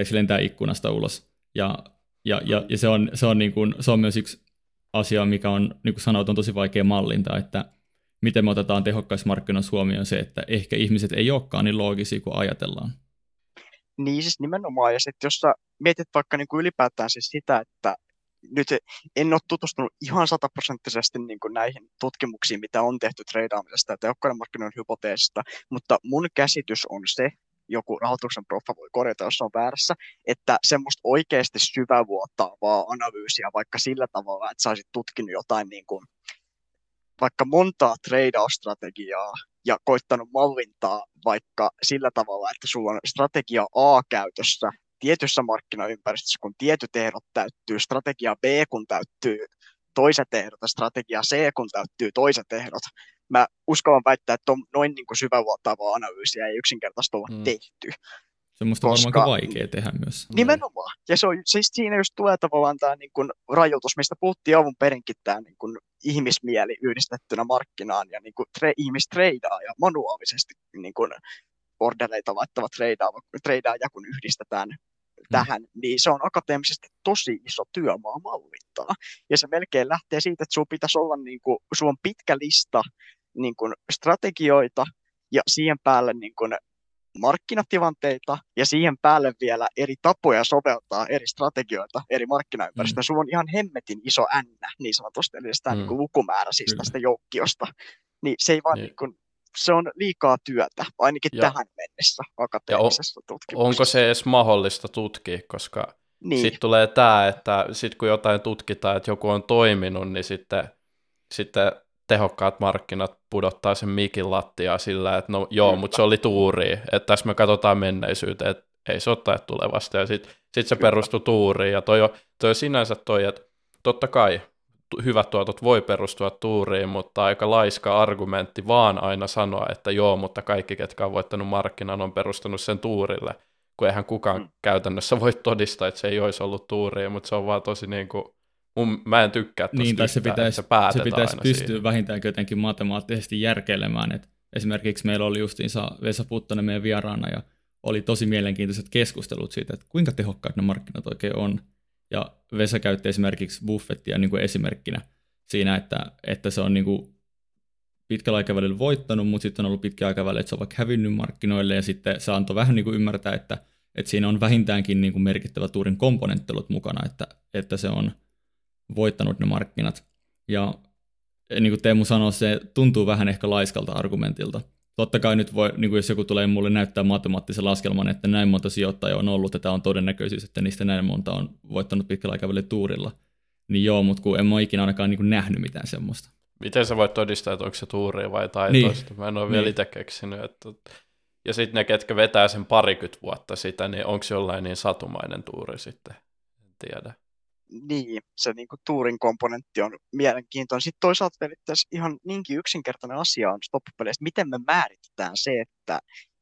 se lentää ikkunasta ulos. Ja, ja, ja, ja se, on, se, on niin kuin, se on myös yksi asia, mikä on, niin kuin sanoit, on tosi vaikea mallinta, että miten me otetaan tehokkaissa markkinoissa huomioon se, että ehkä ihmiset ei olekaan niin loogisia kuin ajatellaan. Niin siis nimenomaan, ja sitten jos sä mietit vaikka niin kuin ylipäätään siis sitä, että nyt en ole tutustunut ihan sataprosenttisesti niin kuin näihin tutkimuksiin, mitä on tehty treidaamisesta ja tehokkaiden markkinoiden hypoteesista, mutta mun käsitys on se, joku rahoituksen proffa voi korjata, jos on väärässä, että semmoista oikeasti syvävuotaavaa analyysiä vaikka sillä tavalla, että saisit tutkinut jotain niin kuin, vaikka montaa trade-strategiaa ja koittanut mallintaa vaikka sillä tavalla, että sulla on strategia A käytössä tietyssä markkinaympäristössä, kun tietyt ehdot täyttyy, strategia B kun täyttyy toiset ehdot ja strategia C kun täyttyy toiset ehdot, mä uskallan väittää, että on noin niin syvävuotaavaa analyysiä ei yksinkertaisesti ole mm. tehty. Se on musta koska, varmaan vaikea tehdä myös. Nimenomaan. Ja se on, siis siinä just tulee tavallaan tämä niin kuin rajoitus, mistä puhuttiin alun perinkin tämä niin kuin ihmismieli yhdistettynä markkinaan ja niin kuin tre, ihmistreidaa ja manuaalisesti niin kuin bordeleita laittava treidaa, ja kun yhdistetään. Tähän, niin se on akateemisesti tosi iso työmaa mallittaa. Ja se melkein lähtee siitä, että sinulla pitäisi olla, niin kuin, sulla on pitkä lista niin kuin strategioita ja siihen päälle niin kuin markkinatilanteita ja siihen päälle vielä eri tapoja soveltaa eri strategioita eri markkinaympäristöistä. Mm. Sulla on ihan hemmetin iso N niin sanotusti, eli sitä mm. niin kuin lukumäärä siis Kyllä. tästä joukkiosta. Niin se ei vaan niin. Niin kuin, se on liikaa työtä, ainakin ja, tähän mennessä akateemisessa on, tutkimuksessa. Onko se edes mahdollista tutkia, koska niin. sitten tulee tämä, että sit kun jotain tutkitaan, että joku on toiminut, niin sitten, sitten tehokkaat markkinat pudottaa sen mikin lattiaa sillä, että no joo, mutta se oli tuuri, että tässä me katsotaan menneisyyteen, että ei se ole tulevasta, ja sitten sit se perustuu tuuriin, ja toi on, toi on sinänsä toi, että totta kai hyvät tuotot voi perustua tuuriin, mutta aika laiska argumentti vaan aina sanoa, että joo, mutta kaikki, ketkä on voittanut markkinan, on perustunut sen tuurille, kun eihän kukaan mm. käytännössä voi todistaa, että se ei olisi ollut tuuriin, mutta se on vaan tosi niin kuin mun, mä en tykkää niin, tai se pitäisi, se, se pitäisi pystyä siitä. vähintään jotenkin matemaattisesti järkeilemään, että Esimerkiksi meillä oli justiinsa Vesa Puttonen meidän vieraana ja oli tosi mielenkiintoiset keskustelut siitä, että kuinka tehokkaat ne markkinat oikein on. Ja Vesa käytti esimerkiksi Buffettia niin kuin esimerkkinä siinä, että, että se on niin kuin pitkällä aikavälillä voittanut, mutta sitten on ollut pitkä aikaväli, että se on vaikka hävinnyt markkinoille, ja sitten se antoi vähän niin kuin ymmärtää, että, että siinä on vähintäänkin niin kuin merkittävä tuurin komponenttelut mukana, että, että se on voittanut ne markkinat. Ja niin kuin Teemu sanoi, se tuntuu vähän ehkä laiskalta argumentilta. Totta kai nyt voi, niin kuin jos joku tulee mulle näyttää matemaattisen laskelman, että näin monta sijoittajaa on ollut, että tämä on todennäköisyys, että niistä näin monta on voittanut pitkällä aikavälillä tuurilla. Niin joo, mutta kun en mä ikinä ainakaan niin kuin nähnyt mitään semmoista. Miten sä voit todistaa, että onko se tuuri vai taitoista? Niin. Mä en ole niin. vielä itse keksinyt. Että... Ja sitten ne, ketkä vetää sen parikymmentä vuotta sitä, niin onko se jollain niin satumainen tuuri sitten? En tiedä. Niin, se niin kuin tuurin komponentti on mielenkiintoinen. Sitten toisaalta periaatteessa ihan niinkin yksinkertainen asia on loppupeleissä, miten me määritetään se, että,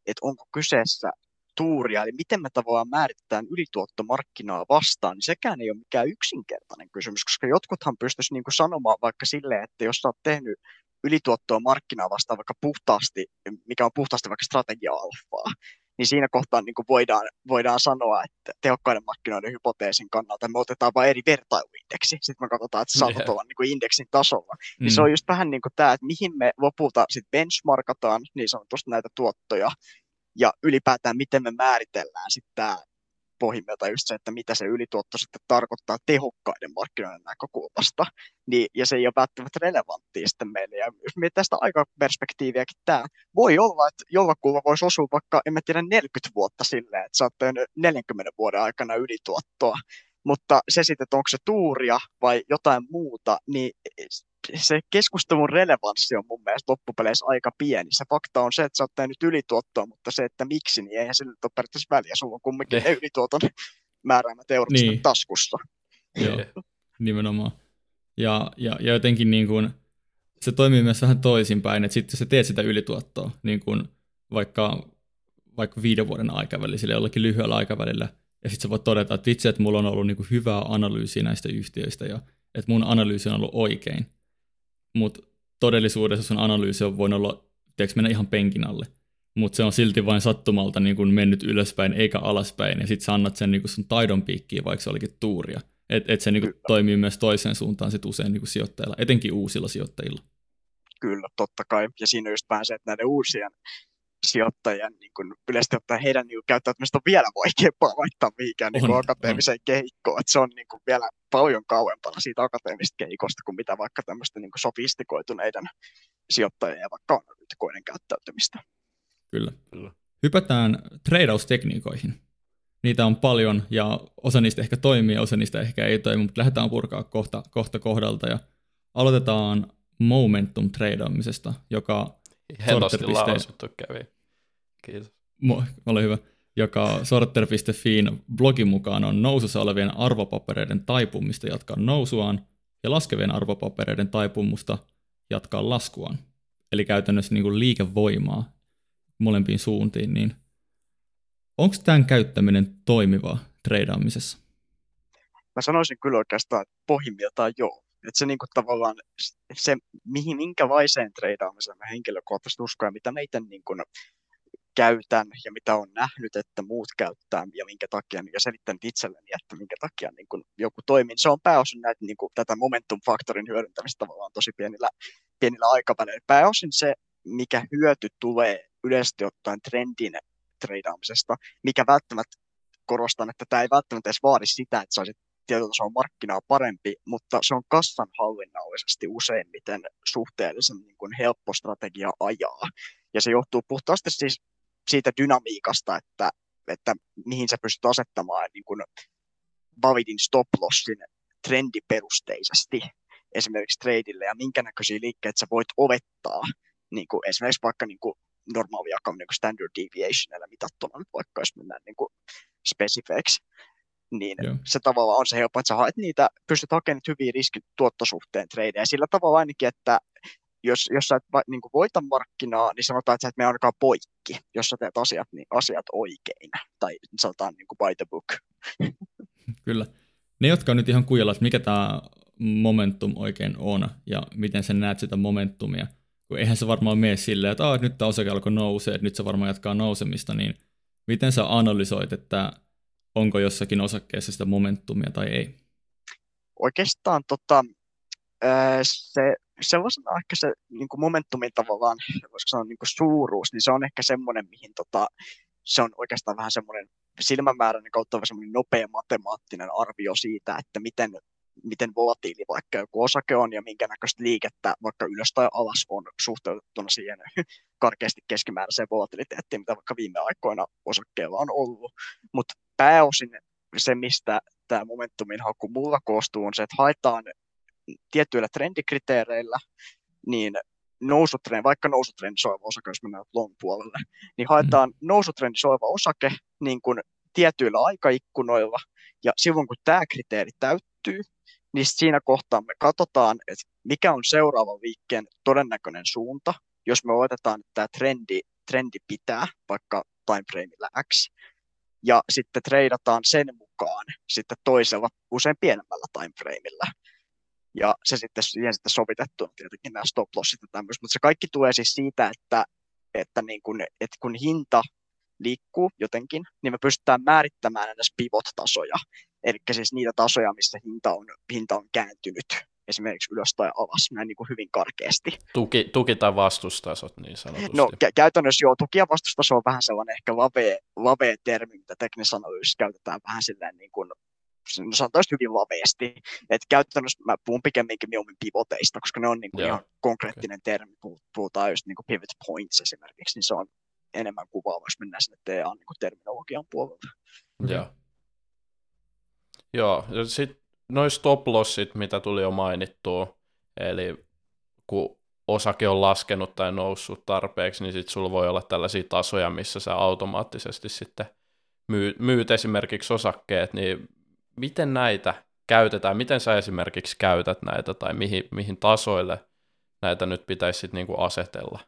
että onko kyseessä tuuria, eli miten me tavallaan määritetään ylituottomarkkinaa vastaan, niin sekään ei ole mikään yksinkertainen kysymys, koska jotkuthan pystyisi niin kuin sanomaan vaikka silleen, että jos sä oot tehnyt ylituottoa markkinaa vastaan vaikka puhtaasti, mikä on puhtaasti vaikka strategia-alfaa, niin siinä kohtaa niin kuin voidaan, voidaan sanoa, että tehokkaiden markkinoiden hypoteesin kannalta me otetaan vain eri vertailuindeksi. Sitten me katsotaan, että saatat yeah. olla niin kuin indeksin tasolla. Mm. Niin se on just vähän niin kuin tämä, että mihin me lopulta sit benchmarkataan niin sanotusti näitä tuottoja, ja ylipäätään miten me määritellään sitten tämä pohjimmiltaan just se, että mitä se ylituotto sitten tarkoittaa tehokkaiden markkinoiden näkökulmasta, niin, ja se ei ole välttämättä relevanttia sitten meille. Ja jos mietitään sitä aikaperspektiiviäkin, tämä voi olla, että jollakulla voisi osua vaikka, en mä tiedä, 40 vuotta silleen, että sä oot 40 vuoden aikana ylituottoa, mutta se sitten, että onko se tuuria vai jotain muuta, niin se keskustelun relevanssi on mun mielestä loppupeleissä aika pieni. Se fakta on se, että sä oot tehnyt ylituottoa, mutta se, että miksi, niin eihän se nyt ole periaatteessa väliä. Sulla on kumminkin ne ylituoton määräämät eurot niin. taskussa. Joo, nimenomaan. Ja, ja, ja jotenkin niin kuin, se toimii myös vähän toisinpäin, että sitten sä teet sitä ylituottoa, niin kuin vaikka, vaikka viiden vuoden aikavälillä, jollakin lyhyellä aikavälillä, ja sitten sä voit todeta, että vitsi, että mulla on ollut niin kuin hyvää analyysiä näistä yhtiöistä, ja että mun analyysi on ollut oikein mutta todellisuudessa sun analyysi on voinut olla, tiedätkö, mennä ihan penkin alle. Mutta se on silti vain sattumalta niin kun mennyt ylöspäin eikä alaspäin, ja sitten sä annat sen niin kun sun taidon piikkiin, vaikka se olikin tuuria. Että et se niin kun toimii myös toiseen suuntaan sit usein niin sijoittajilla, etenkin uusilla sijoittajilla. Kyllä, totta kai. Ja siinä just vähän se, että näiden uusien sijoittajien niin kun yleisesti ottaen heidän niin käyttäytymistä on vielä vaikeampaa vaihtaa mihinkään niin akateemiseen on. kehikkoon. Että se on niin kuin vielä paljon kauempana siitä akateemisesta kehikosta kuin mitä vaikka tämmöistä niin kuin sofistikoituneiden sijoittajien ja vaikka analyytikoiden käyttäytymistä. Kyllä. Kyllä. Hypätään treidaustekniikoihin. Niitä on paljon ja osa niistä ehkä toimii ja osa niistä ehkä ei toimi, mutta lähdetään purkaa kohta, kohta kohdalta ja aloitetaan momentum treidaamisesta, joka Hienosti lausuttu kävi. Kiitos. Mo, ole hyvä. Joka sorter.fiin blogin mukaan on nousussa olevien arvopapereiden taipumista jatkaa nousuaan ja laskevien arvopapereiden taipumusta jatkaa laskuaan. Eli käytännössä niin kuin liikevoimaa molempiin suuntiin, niin onko tämän käyttäminen toimivaa treidaamisessa? Mä sanoisin kyllä oikeastaan, että pohjimmiltaan joo. Että se niinku tavallaan, se mihin, minkälaiseen treidaamiseen mä henkilökohtaisesti uskon ja mitä meitä niinku käytän ja mitä on nähnyt, että muut käyttää ja minkä takia, ja selittänyt itselleni, että minkä takia niin kuin joku toimii. Se on pääosin näitä, niin kuin, tätä momentum-faktorin hyödyntämistä tavallaan tosi pienillä, pienillä aikavälillä. Pääosin se, mikä hyöty tulee yleisesti ottaen trendin treidaamisesta, mikä välttämättä korostan, että tämä ei välttämättä edes vaadi sitä, että saisit tietyllä tasolla markkinaa parempi, mutta se on kassan hallinnallisesti useimmiten suhteellisen niin kuin helppo strategia ajaa. Ja se johtuu puhtaasti siis siitä dynamiikasta, että, että mihin sä pystyt asettamaan niin kuin validin stop lossin trendiperusteisesti esimerkiksi tradeille ja minkä näköisiä liikkeitä sä voit ovettaa, niin kuin esimerkiksi vaikka niin kuin normaali jakaminen niin standard deviationilla mitattuna, vaikka jos mennään niin kuin specifeiksi niin Joo. se tavallaan on se helppo, että sä haet niitä, pystyt hakemaan hyviä riskituottosuhteen tradeja. Sillä tavalla ainakin, että jos, jos sä et va, niin kuin voita markkinaa, niin sanotaan, että sä et mene ainakaan poikki, jos sä teet asiat, niin asiat oikein. Tai sanotaan niin kuin by the book. Kyllä. Ne, jotka on nyt ihan kujalla, että mikä tämä momentum oikein on ja miten sä näet sitä momentumia. kun eihän se varmaan mene silleen, että, että nyt tämä osake alkoi nousee, että nyt se varmaan jatkaa nousemista, niin miten sä analysoit, että onko jossakin osakkeessa sitä momentumia tai ei? Oikeastaan tota, se, se voisi sanoa ehkä se niin kuin momentumin tavallaan, voisiko sanoa niin kuin suuruus, niin se on ehkä semmoinen, mihin tota, se on oikeastaan vähän semmoinen silmämääräinen kautta semmoinen nopea matemaattinen arvio siitä, että miten, miten volatiili vaikka joku osake on ja minkä näköistä liikettä vaikka ylös tai alas on suhteutettuna siihen karkeasti keskimääräiseen volatiliteettiin, mitä vaikka viime aikoina osakkeella on ollut. Mutta pääosin se, mistä tämä momentumin haku mulla koostuu, on se, että haetaan tiettyillä trendikriteereillä, niin nousutrendi, vaikka nousutrendi soiva osake, jos mennään long puolelle, niin haetaan mm. nousutrendi soiva osake niin kuin tietyillä aikaikkunoilla, ja silloin kun tämä kriteeri täyttyy, niin siinä kohtaa me katsotaan, että mikä on seuraava liikkeen todennäköinen suunta, jos me otetaan, että tämä trendi, trendi pitää vaikka timeframeilla X, ja sitten treidataan sen mukaan sitten toisella usein pienemmällä timeframeilla. Ja se sitten siihen sitten sovitettu on tietenkin nämä stop lossit ja tämmöiset, mutta se kaikki tulee siis siitä, että, että, niin kun, että kun hinta liikkuu jotenkin, niin me pystytään määrittämään näitä pivot-tasoja, eli siis niitä tasoja, missä hinta on, hinta on kääntynyt esimerkiksi ylös tai alas, näin niin kuin hyvin karkeasti. Tuki, tuki tai vastustasot niin sanotusti. No kä- käytännössä joo, tuki ja vastustaso on vähän sellainen ehkä lavea, lavea termi, mitä teknisessä analyysissä käytetään vähän silleen niin kuin no sanotaan hyvin laveasti. Että käytännössä mä puhun pikemminkin mieluummin pivoteista, koska ne on niin kuin ihan konkreettinen okay. termi. Puhutaan just niin kuin pivot points esimerkiksi, niin se on enemmän kuvaava, jos mennään sinne TA niin terminologian puolelta. Okay. Joo. Joo, ja sitten noin stop lossit, mitä tuli jo mainittua, eli kun osake on laskenut tai noussut tarpeeksi, niin sitten sulla voi olla tällaisia tasoja, missä sä automaattisesti sitten myyt esimerkiksi osakkeet, niin miten näitä käytetään, miten sä esimerkiksi käytät näitä tai mihin, mihin tasoille näitä nyt pitäisi sitten niinku asetella?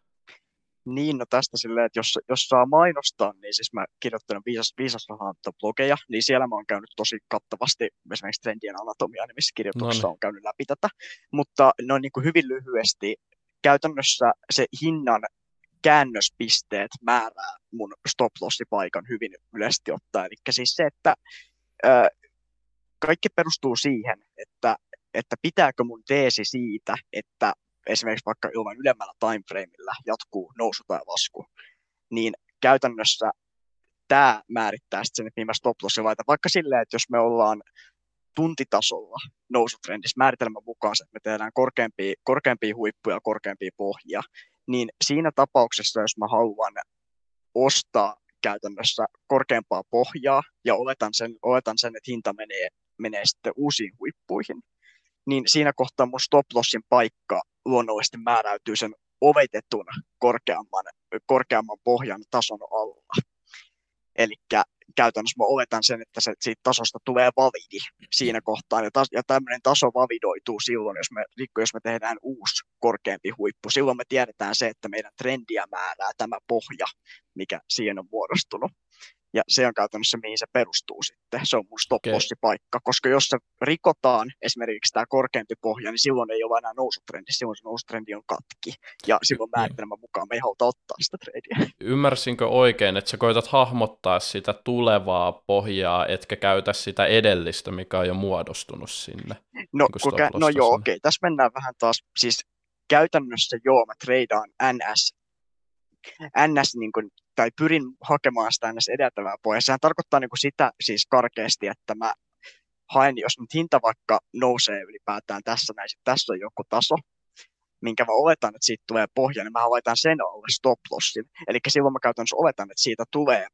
Niin, no tästä silleen, että jos, jos saa mainostaa, niin siis mä kirjoittelen viisas, viisasrahanto blogeja, niin siellä mä oon käynyt tosi kattavasti esimerkiksi trendien anatomia nimissä kirjoituksessa on käynyt läpi tätä, mutta noin niin kuin hyvin lyhyesti, käytännössä se hinnan käännöspisteet määrää mun stop paikan hyvin yleisesti ottaen. Eli siis se, että kaikki perustuu siihen, että, että pitääkö mun teesi siitä, että esimerkiksi vaikka ilman ylemmällä timeframeilla jatkuu nousu tai lasku, niin käytännössä tämä määrittää sitten sen, että mihin stop laitan. Vaikka silleen, että jos me ollaan tuntitasolla nousutrendissä määritelmän mukaan, että me tehdään korkeampia, korkeampia huippuja, korkeampia pohjia, niin siinä tapauksessa, jos mä haluan ostaa käytännössä korkeampaa pohjaa ja oletan sen, oletan sen että hinta menee menee sitten uusiin huippuihin, niin siinä kohtaa mun stop lossin paikka luonnollisesti määräytyy sen ovetetun korkeamman, korkeamman pohjan tason alla. Eli käytännössä mä oletan sen, että se, siitä tasosta tulee validi siinä kohtaa, ja, tas, ja tämmöinen taso validoituu silloin, jos me, jos me tehdään uusi korkeampi huippu. Silloin me tiedetään se, että meidän trendiä määrää tämä pohja, mikä siihen on muodostunut. Ja se on käytännössä mihin se perustuu sitten. Se on mun stop paikka, koska jos se rikotaan esimerkiksi tämä korkeampi pohja, niin silloin ei ole enää nousutrendi, silloin se nousutrendi on katki. Ja silloin määritelmän mukaan me ei haluta ottaa sitä treidiä. Ymmärsinkö oikein, että sä koitat hahmottaa sitä tulevaa pohjaa, etkä käytä sitä edellistä, mikä on jo muodostunut sinne? No, niin kuka, no joo, okei. Okay. Tässä mennään vähän taas, siis käytännössä joo, mä treidaan NS NS, niin kuin, tai pyrin hakemaan sitä NS edeltävää pohjaa. Sehän tarkoittaa niin kuin sitä siis karkeasti, että mä haen, jos nyt hinta vaikka nousee ylipäätään tässä näin, tässä on joku taso, minkä mä oletan, että siitä tulee pohja, niin mä laitan sen alle stop lossin. Eli silloin mä käytännössä oletan, että siitä tulee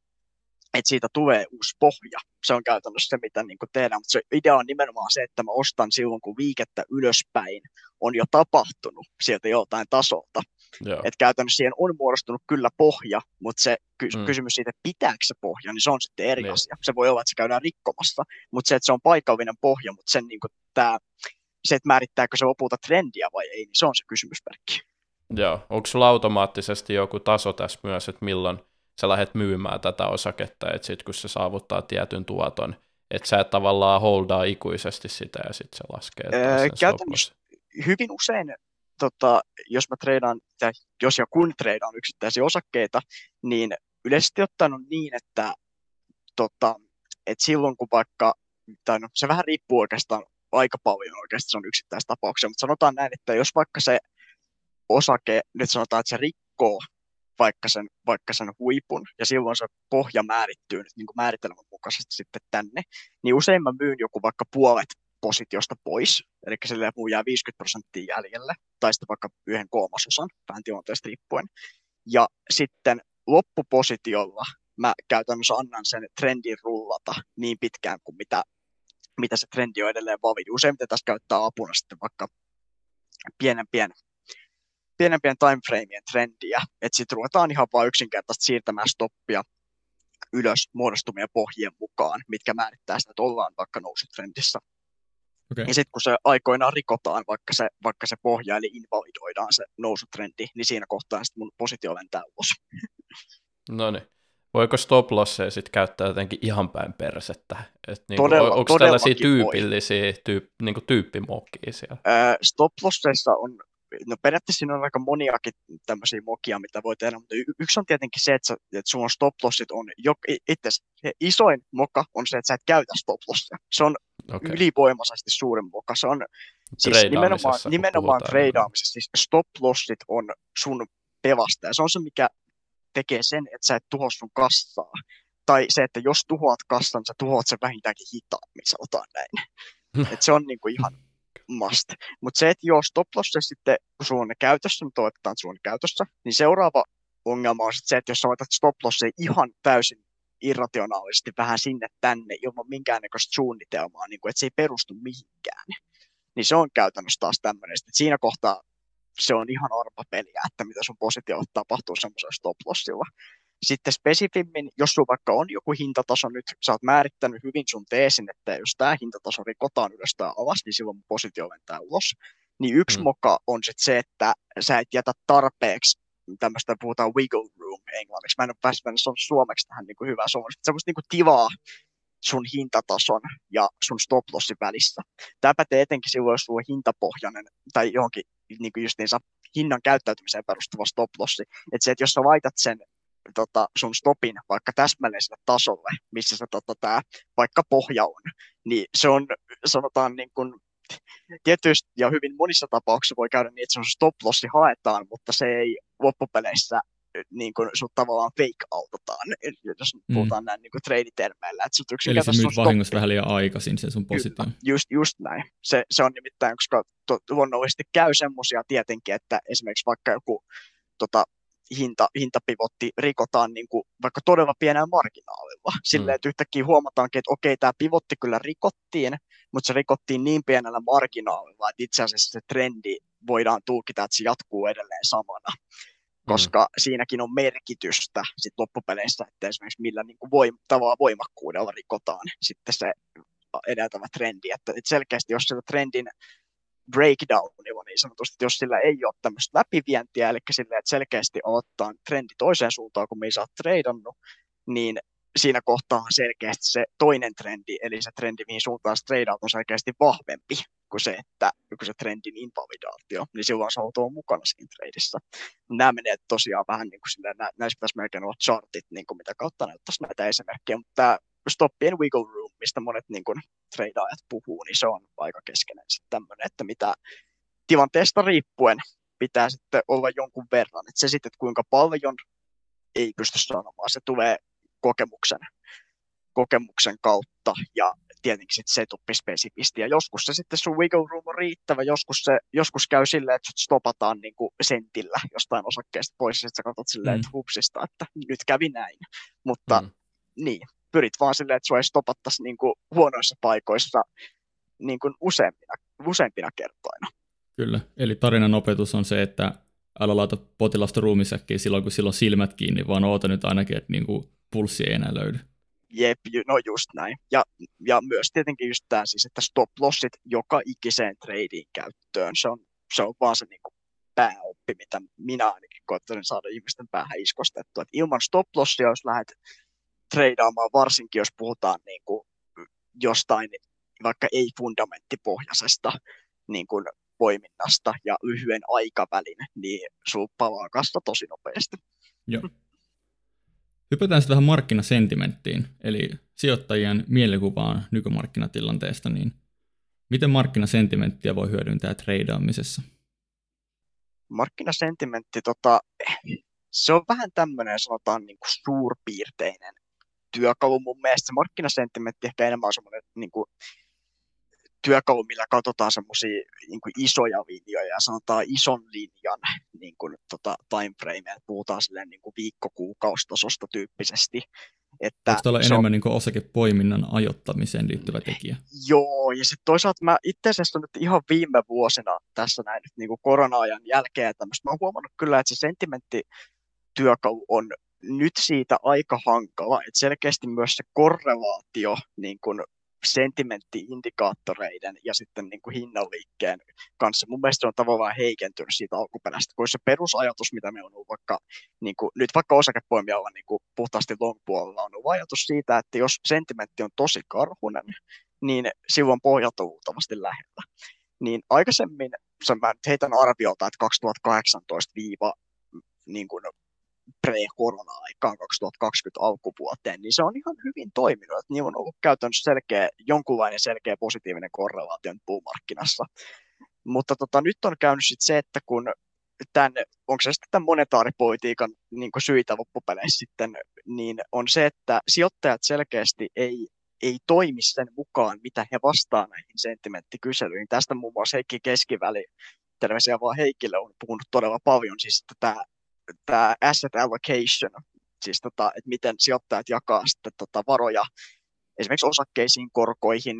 että siitä tulee uusi pohja. Se on käytännössä se, mitä niin tehdään, mutta se idea on nimenomaan se, että mä ostan silloin, kun viikettä ylöspäin on jo tapahtunut sieltä jotain tasolta. Että käytännössä siihen on muodostunut kyllä pohja, mutta se ky- mm. kysymys siitä, että pitääkö se pohja, niin se on sitten eri niin. asia. Se voi olla, että se käydään rikkomassa, mutta se, että se on paikallinen pohja, mutta sen niin tää, se, että määrittääkö se lopulta trendiä vai ei, niin se on se kysymysmerkki. Joo, onko sulla automaattisesti joku taso tässä myös, että milloin sä lähdet myymään tätä osaketta, että sitten kun se saavuttaa tietyn tuoton, että sä et tavallaan holdaa ikuisesti sitä ja sitten se laskee. Öö, käytännössä hyvin usein tota, jos mä treidaan, tai jos ja kun treidaan yksittäisiä osakkeita, niin yleisesti ottaen on niin, että, tota, että silloin kun vaikka, tai no, se vähän riippuu oikeastaan aika paljon oikeasti, se on yksittäistapauksia, mutta sanotaan näin, että jos vaikka se osake, nyt sanotaan, että se rikkoo vaikka sen, vaikka sen huipun, ja silloin se pohja määrittyy nyt niin kuin määritelmän mukaisesti sitten tänne, niin usein mä myyn joku vaikka puolet positiosta pois, eli sille muu jää 50 prosenttia jäljelle, tai sitten vaikka yhden kolmasosan, vähän tilanteesta riippuen. Ja sitten loppupositiolla mä käytännössä annan sen trendin rullata niin pitkään kuin mitä, mitä se trendi on edelleen validi. Useimmiten tässä käyttää apuna sitten vaikka pienempien pienempien timeframeien trendiä, että sitten ruvetaan ihan vain yksinkertaisesti siirtämään stoppia ylös muodostumien pohjien mukaan, mitkä määrittää sitä, että ollaan vaikka nousutrendissä. Okay. Ja sitten kun se aikoinaan rikotaan, vaikka se, vaikka se pohja, eli invalidoidaan se nousutrendi, niin siinä kohtaa sitten mun positio lentää ulos. No niin. Voiko stop losseja sitten käyttää jotenkin ihan päin persettä? Et niinku, Todella, onko tällaisia tyypillisiä tyyp, niinku tyyppimokia siellä? Öö, stop losseissa on no periaatteessa siinä on aika moniakin tämmöisiä mokia, mitä voi tehdä, mutta y- yksi on tietenkin se, että, sä, että sun stop lossit on, jo, itse isoin moka on se, että sä et käytä stop lossia. Se on okay. ylivoimaisesti suurin moka. Se on siis nimenomaan, nimenomaan treidaamisessa, siis stop lossit on sun pevastaja. Se on se, mikä tekee sen, että sä et tuho sun kassaa. Tai se, että jos tuhoat kassan, sä tuhoat sen vähintäänkin hitaammin, sanotaan näin. Et se on niinku ihan must. Mutta se, että jos stop sitten, kun sulla on ne käytössä, niin toivotetaan, että sulla on käytössä, niin seuraava ongelma on sitten se, että jos sä laitat stop ihan täysin irrationaalisesti vähän sinne tänne ilman minkäännäköistä suunnitelmaa, niin kuin, että se ei perustu mihinkään, niin se on käytännössä taas tämmöinen, että siinä kohtaa se on ihan arvapeliä, että mitä sun positiolla tapahtuu semmoisella stop lossilla. Sitten spesifimmin, jos sulla vaikka on joku hintataso nyt, sä oot määrittänyt hyvin sun teesin, että jos tämä hintataso rikotaan ylös tai alas, niin silloin positio lentää ulos. Niin yksi mm. moka on sitten se, että sä et jätä tarpeeksi tämmöistä, puhutaan wiggle room englanniksi. Mä en ole päässyt mennä suomeksi tähän niin kuin hyvää suomeksi. Semmoista niin kuin tilaa sun hintatason ja sun stop lossin välissä. Tämä pätee etenkin silloin, jos sulla on hintapohjainen tai johonkin niin kuin justiinsa hinnan käyttäytymiseen perustuva stop lossi. Että se, että jos sä laitat sen tota, sun stopin vaikka täsmälleen sille tasolle, missä se tota, tää, vaikka pohja on, niin se on, sanotaan niin kuin, tietysti ja hyvin monissa tapauksissa voi käydä niin, että se on stop lossi haetaan, mutta se ei loppupeleissä niin kuin sut tavallaan fake-autotaan, jos mm. puhutaan näin niin trade-termeillä. Että sut Eli se myyt vahingossa vähän liian aikaisin sen sun positio. just, just näin. Se, se on nimittäin, koska luonnollisesti käy semmoisia tietenkin, että esimerkiksi vaikka joku tota, hinta, hintapivotti rikotaan niin kuin vaikka todella pienellä marginaalilla. Silleen, mm. että yhtäkkiä huomataankin, että okei, tämä pivotti kyllä rikottiin, mutta se rikottiin niin pienellä marginaalilla, että itse asiassa se trendi voidaan tulkita, että se jatkuu edelleen samana. Koska mm. siinäkin on merkitystä sit loppupeleissä, että esimerkiksi millä niin kuin voim- tavalla voimakkuudella rikotaan sitten se edeltävä trendi. Että, että selkeästi, jos se trendin breakdownilla niin sanotusti, jos sillä ei ole tämmöistä läpivientiä, eli sillä, että selkeästi ottaa trendi toiseen suuntaan, kun me ei saa treidannut, niin siinä kohtaa selkeästi se toinen trendi, eli se trendi, mihin suuntaan treidaat, on selkeästi vahvempi kuin se, että kuin se trendin invalidaatio, niin silloin se on mukana siinä treidissä. Nämä menee tosiaan vähän niin kuin silleen, näissä pitäisi melkein olla chartit, niin kuin mitä kautta näyttäisi näitä esimerkkejä, mutta tämä stoppien wiggle room, mistä monet niin kuin, treidaajat puhuu, niin se on aika keskeinen sitten tämmöinen, että mitä tilanteesta riippuen pitää sitten olla jonkun verran. Että se sitten, että kuinka paljon ei pysty sanomaan, se tulee kokemuksen, kokemuksen kautta ja tietenkin sitten setup spesifisti. Ja joskus se sitten sun wiggle room on riittävä, joskus, se, joskus käy silleen, että sut stopataan niin kuin sentillä jostain osakkeesta pois, ja sitten sä katsot silleen, mm. että hupsista, että nyt kävi näin. Mutta mm. niin, pyrit vaan silleen, että sua ei stopattaisi niin kuin huonoissa paikoissa niin kuin useimpina, useimpina kertoina. Kyllä, eli tarinan opetus on se, että älä laita potilasta ruumisäkkiin silloin, kun silloin silmät kiinni, vaan oota nyt ainakin, että niin kuin pulssi ei enää löydy. Jep, no just näin. Ja, ja myös tietenkin just tämä siis, että stop lossit joka ikiseen tradiin käyttöön, se on, se on vaan se niin kuin pääoppi, mitä minä ainakin koettelen saada ihmisten päähän iskostettua. Et ilman stop lossia, jos lähdet treidaamaan, varsinkin jos puhutaan niin kuin jostain vaikka ei-fundamenttipohjaisesta niin kuin osakepoiminnasta ja lyhyen aikavälin, niin sun palaa kasta tosi nopeasti. Joo. Hypätään sitten vähän markkinasentimenttiin, eli sijoittajien mielikuvaan nykymarkkinatilanteesta, niin miten markkinasentimenttiä voi hyödyntää treidaamisessa? Markkinasentimentti, tota, se on vähän tämmöinen, sanotaan niin kuin suurpiirteinen työkalu mun mielestä. Se markkinasentimentti ehkä enemmän on semmoinen niin kuin, työkalu, millä katsotaan semmoisia niin isoja linjoja ja sanotaan ison linjan niin kuin, tota, timeframeja, että puhutaan silleen niin kuin viikko-kuukaustasosta tyyppisesti. Että Onko olla enemmän on... niin osakepoiminnan ajoittamiseen liittyvä tekijä? Joo, ja sitten toisaalta mä itse asiassa nyt ihan viime vuosina tässä näin nyt niin kuin korona-ajan jälkeen tämmöistä, mä oon huomannut kyllä, että se sentimentti työkalu on nyt siitä aika hankala, että selkeästi myös se korrelaatio niin kuin sentimenttiindikaattoreiden ja sitten niin kuin hinnanliikkeen kanssa. Mun mielestä se on tavallaan heikentynyt siitä alkuperäistä, kun se perusajatus, mitä me on ollut vaikka, niin kuin, nyt vaikka osakepoimijalla niin kuin puhtaasti long-puolella on ollut ajatus siitä, että jos sentimentti on tosi karhunen, niin silloin pohjat on luultavasti lähellä. Niin aikaisemmin, mä nyt heitän arviolta, että 2018 viiva niin kuin pre-korona-aikaan 2020 alkuvuoteen, niin se on ihan hyvin toiminut. Niin on ollut käytännössä selkeä, jonkunlainen selkeä positiivinen korrelaatio puumarkkinassa. Mutta tota, nyt on käynyt sit se, että kun tämän, onko se sitten tämän monetaaripolitiikan niin syitä loppupeleissä sitten, niin on se, että sijoittajat selkeästi ei, ei toimi sen mukaan, mitä he vastaan näihin sentimenttikyselyihin. Tästä muun muassa Heikki Keskiväli, terveisiä vaan Heikille, on puhunut todella paljon, siis että tämä tämä asset allocation, siis tota, että miten sijoittajat jakaa sitten tota varoja esimerkiksi osakkeisiin, korkoihin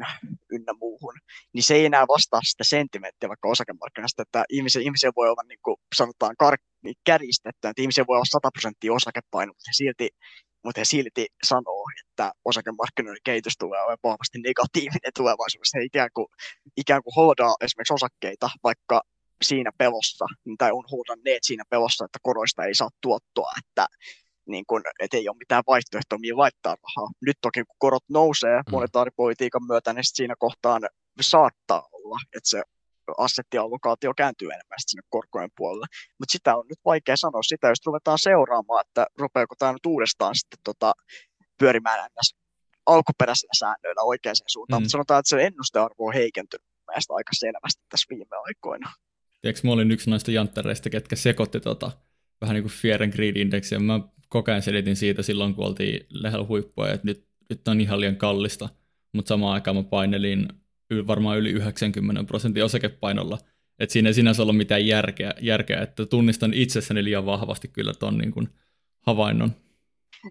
ynnä muuhun, niin se ei enää vastaa sitä sentimenttiä vaikka osakemarkkinasta, että ihmisiä, ihmisiä voi olla niin kuin sanotaan kar- niin kärjistetty, että ihmisiä voi olla 100 prosenttia osakepaino, mutta he silti, mutta he silti sanoo, että osakemarkkinoiden kehitys tulee olemaan vahvasti negatiivinen tulevaisuudessa. He ikään kuin, ikään kuin holdaa esimerkiksi osakkeita, vaikka siinä pelossa, tai on huudanneet siinä pelossa, että koroista ei saa tuottoa, että niin kun, et ei ole mitään vaihtoehtoa, mihin laittaa rahaa. Nyt toki kun korot nousee mm. monetaaripolitiikan myötä, niin siinä kohtaan saattaa olla, että se assettiallokaatio kääntyy enemmän sinne korkojen puolelle. Mutta sitä on nyt vaikea sanoa sitä, jos ruvetaan seuraamaan, että rupeako tämä nyt uudestaan sitten tota, pyörimään ennäs alkuperäisillä säännöillä oikeaan suuntaan. Mm. Mutta sanotaan, että se ennustearvo on heikentynyt mielestäni aika selvästi tässä viime aikoina. Tiedätkö, mä olin yksi noista janttereista, ketkä sekoitti tota, vähän niin kuin Fear and Greed Indexia. Mä koko ajan selitin siitä silloin, kun oltiin lähellä huippua, että nyt, nyt on ihan liian kallista. Mutta samaan aikaan mä painelin varmaan yli 90 prosentin osakepainolla. Että siinä ei sinänsä ollut mitään järkeä, järkeä, että tunnistan itsessäni liian vahvasti kyllä ton niin kuin havainnon.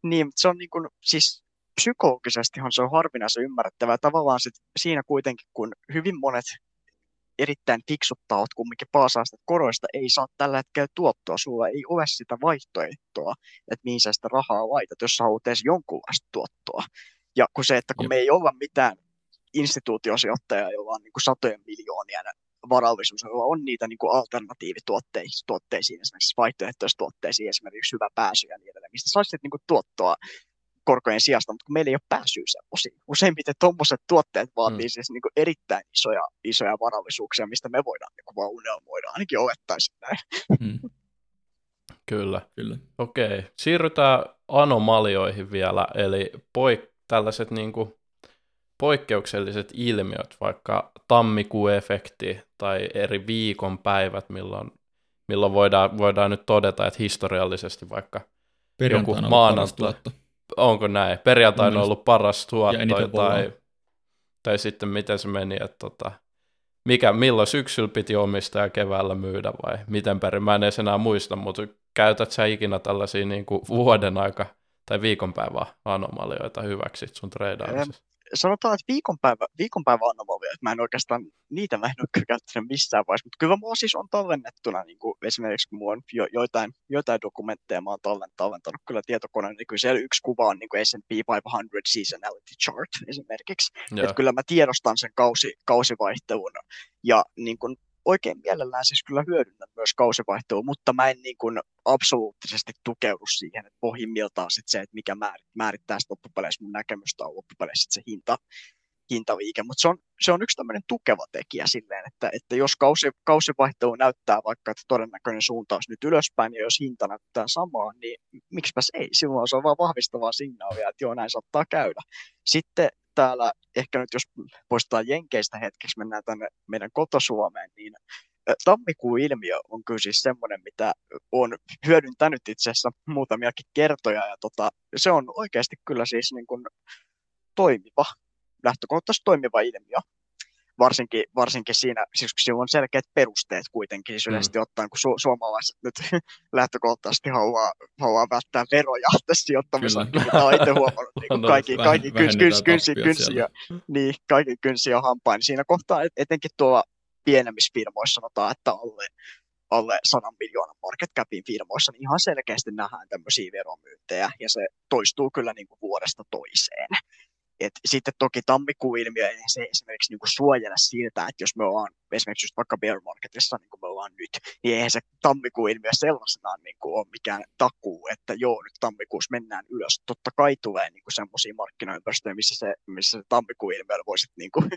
Niin, se on niin kuin, siis psykologisestihan se on harvinaisen ymmärrettävää. Tavallaan sit siinä kuitenkin, kun hyvin monet erittäin fiksut tahot kumminkin paasaa sitä, että koroista ei saa tällä hetkellä tuottoa, sulla ei ole sitä vaihtoehtoa, että mihin sä sitä rahaa laitat, jos sä haluat edes jonkunlaista tuottoa. Ja kun se, että kun Jep. me ei olla mitään instituutiosijoittajaa, jolla on niin kuin satojen miljoonien varallisuus, jolla on niitä niin kuin alternatiivituotteisiin, esimerkiksi vaihtoehtoistuotteisiin, esimerkiksi hyvä pääsy ja niin edelleen, mistä saisit niin kuin tuottoa korkojen sijasta, mutta kun meillä ei ole pääsyä semmoisiin. Useimmiten tuommoiset tuotteet vaatii mm. siis niin kuin erittäin isoja, isoja varallisuuksia, mistä me voidaan niin kuin vaan unelmoida, ainakin olettaisin näin. Mm. Kyllä. Kyllä. Okei, siirrytään anomalioihin vielä, eli poik- tällaiset niin kuin poikkeukselliset ilmiöt, vaikka tammikuuefekti tai eri viikonpäivät, milloin, milloin voidaan, voidaan nyt todeta, että historiallisesti vaikka joku maanantai, onko näin? Perjantaina on ollut paras tuotto tai, tai sitten miten se meni, että tota, mikä, milloin syksyllä piti omistaa ja keväällä myydä vai miten perin, mä en edes enää muista, mutta käytät sä ikinä tällaisia niin kuin vuoden aika tai viikonpäivä anomalioita hyväksi sun treidaamisessa? Sanotaan, että viikonpäivä, viikonpäivä anomalia, että mä en oikeastaan, niitä mä en ole käyttänyt missään vaiheessa, mutta kyllä mulla siis on tallennettuna, niin kuin esimerkiksi kun mulla on jo, joitain, joitain dokumentteja, mä oon tallentanut, tallentanut kyllä tietokoneen, niin kyllä siellä yksi kuva on niin kuin S&P 500 Seasonality Chart esimerkiksi, että kyllä mä tiedostan sen kausi, kausivaihtelun ja niin kuin oikein mielellään siis kyllä hyödynnän myös kausivaihtoa, mutta mä en niin kuin absoluuttisesti tukeudu siihen, että pohjimmiltaan sit se, että mikä määrittää sitten loppupeleissä mun näkemystä on loppupeleissä se hinta, hintaviike, mutta se on, se on yksi tämmöinen tukeva tekijä silleen, että, että jos kausi, kausivaihtelu näyttää vaikka, että todennäköinen suuntaus nyt ylöspäin, ja jos hinta näyttää samaa, niin miksipäs ei, silloin se on vaan vahvistavaa signaalia, että joo, näin saattaa käydä. Sitten täällä, ehkä nyt jos poistetaan Jenkeistä hetkeksi, mennään tänne meidän kotosuomeen, niin tammikuun ilmiö on kyllä siis semmoinen, mitä on hyödyntänyt itse asiassa muutamiakin kertoja, ja tota, se on oikeasti kyllä siis niin kuin toimiva, lähtökohtaisesti toimiva ilmiö. Varsinkin, varsinkin siinä, siis kun sillä on selkeät perusteet kuitenkin, siis yleisesti mm. ottaen, kun su- suomalaiset nyt lähtökohtaisesti haluaa, haluaa välttää veroja tässä sijoittamisessa, niin mitä olen itse huomannut, niin kuin kaikki, kaikki kynsi, kynsi, kynsi, kynsi, ja, niin, kaikki kynsi ja hampain. Siinä kohtaa etenkin tuolla pienemmissä firmoissa sanotaan, että alle, alle 100 miljoonan market capin firmoissa, niin ihan selkeästi nähdään tämmöisiä veromyyntejä, ja se toistuu kyllä niin kuin vuodesta toiseen. Et sitten toki tammikuun ilmiö ei se esimerkiksi niin kuin suojella siltä, että jos me ollaan esimerkiksi just vaikka bear marketissa, niin kuin me ollaan nyt, niin eihän se tammikuun ilmiö sellaisenaan niin kuin ole mikään takuu, että joo, nyt tammikuussa mennään ylös. Totta kai tulee niin semmoisia markkinaympäristöjä, missä se, missä se tammikuun ilmiö voisi niin kuin,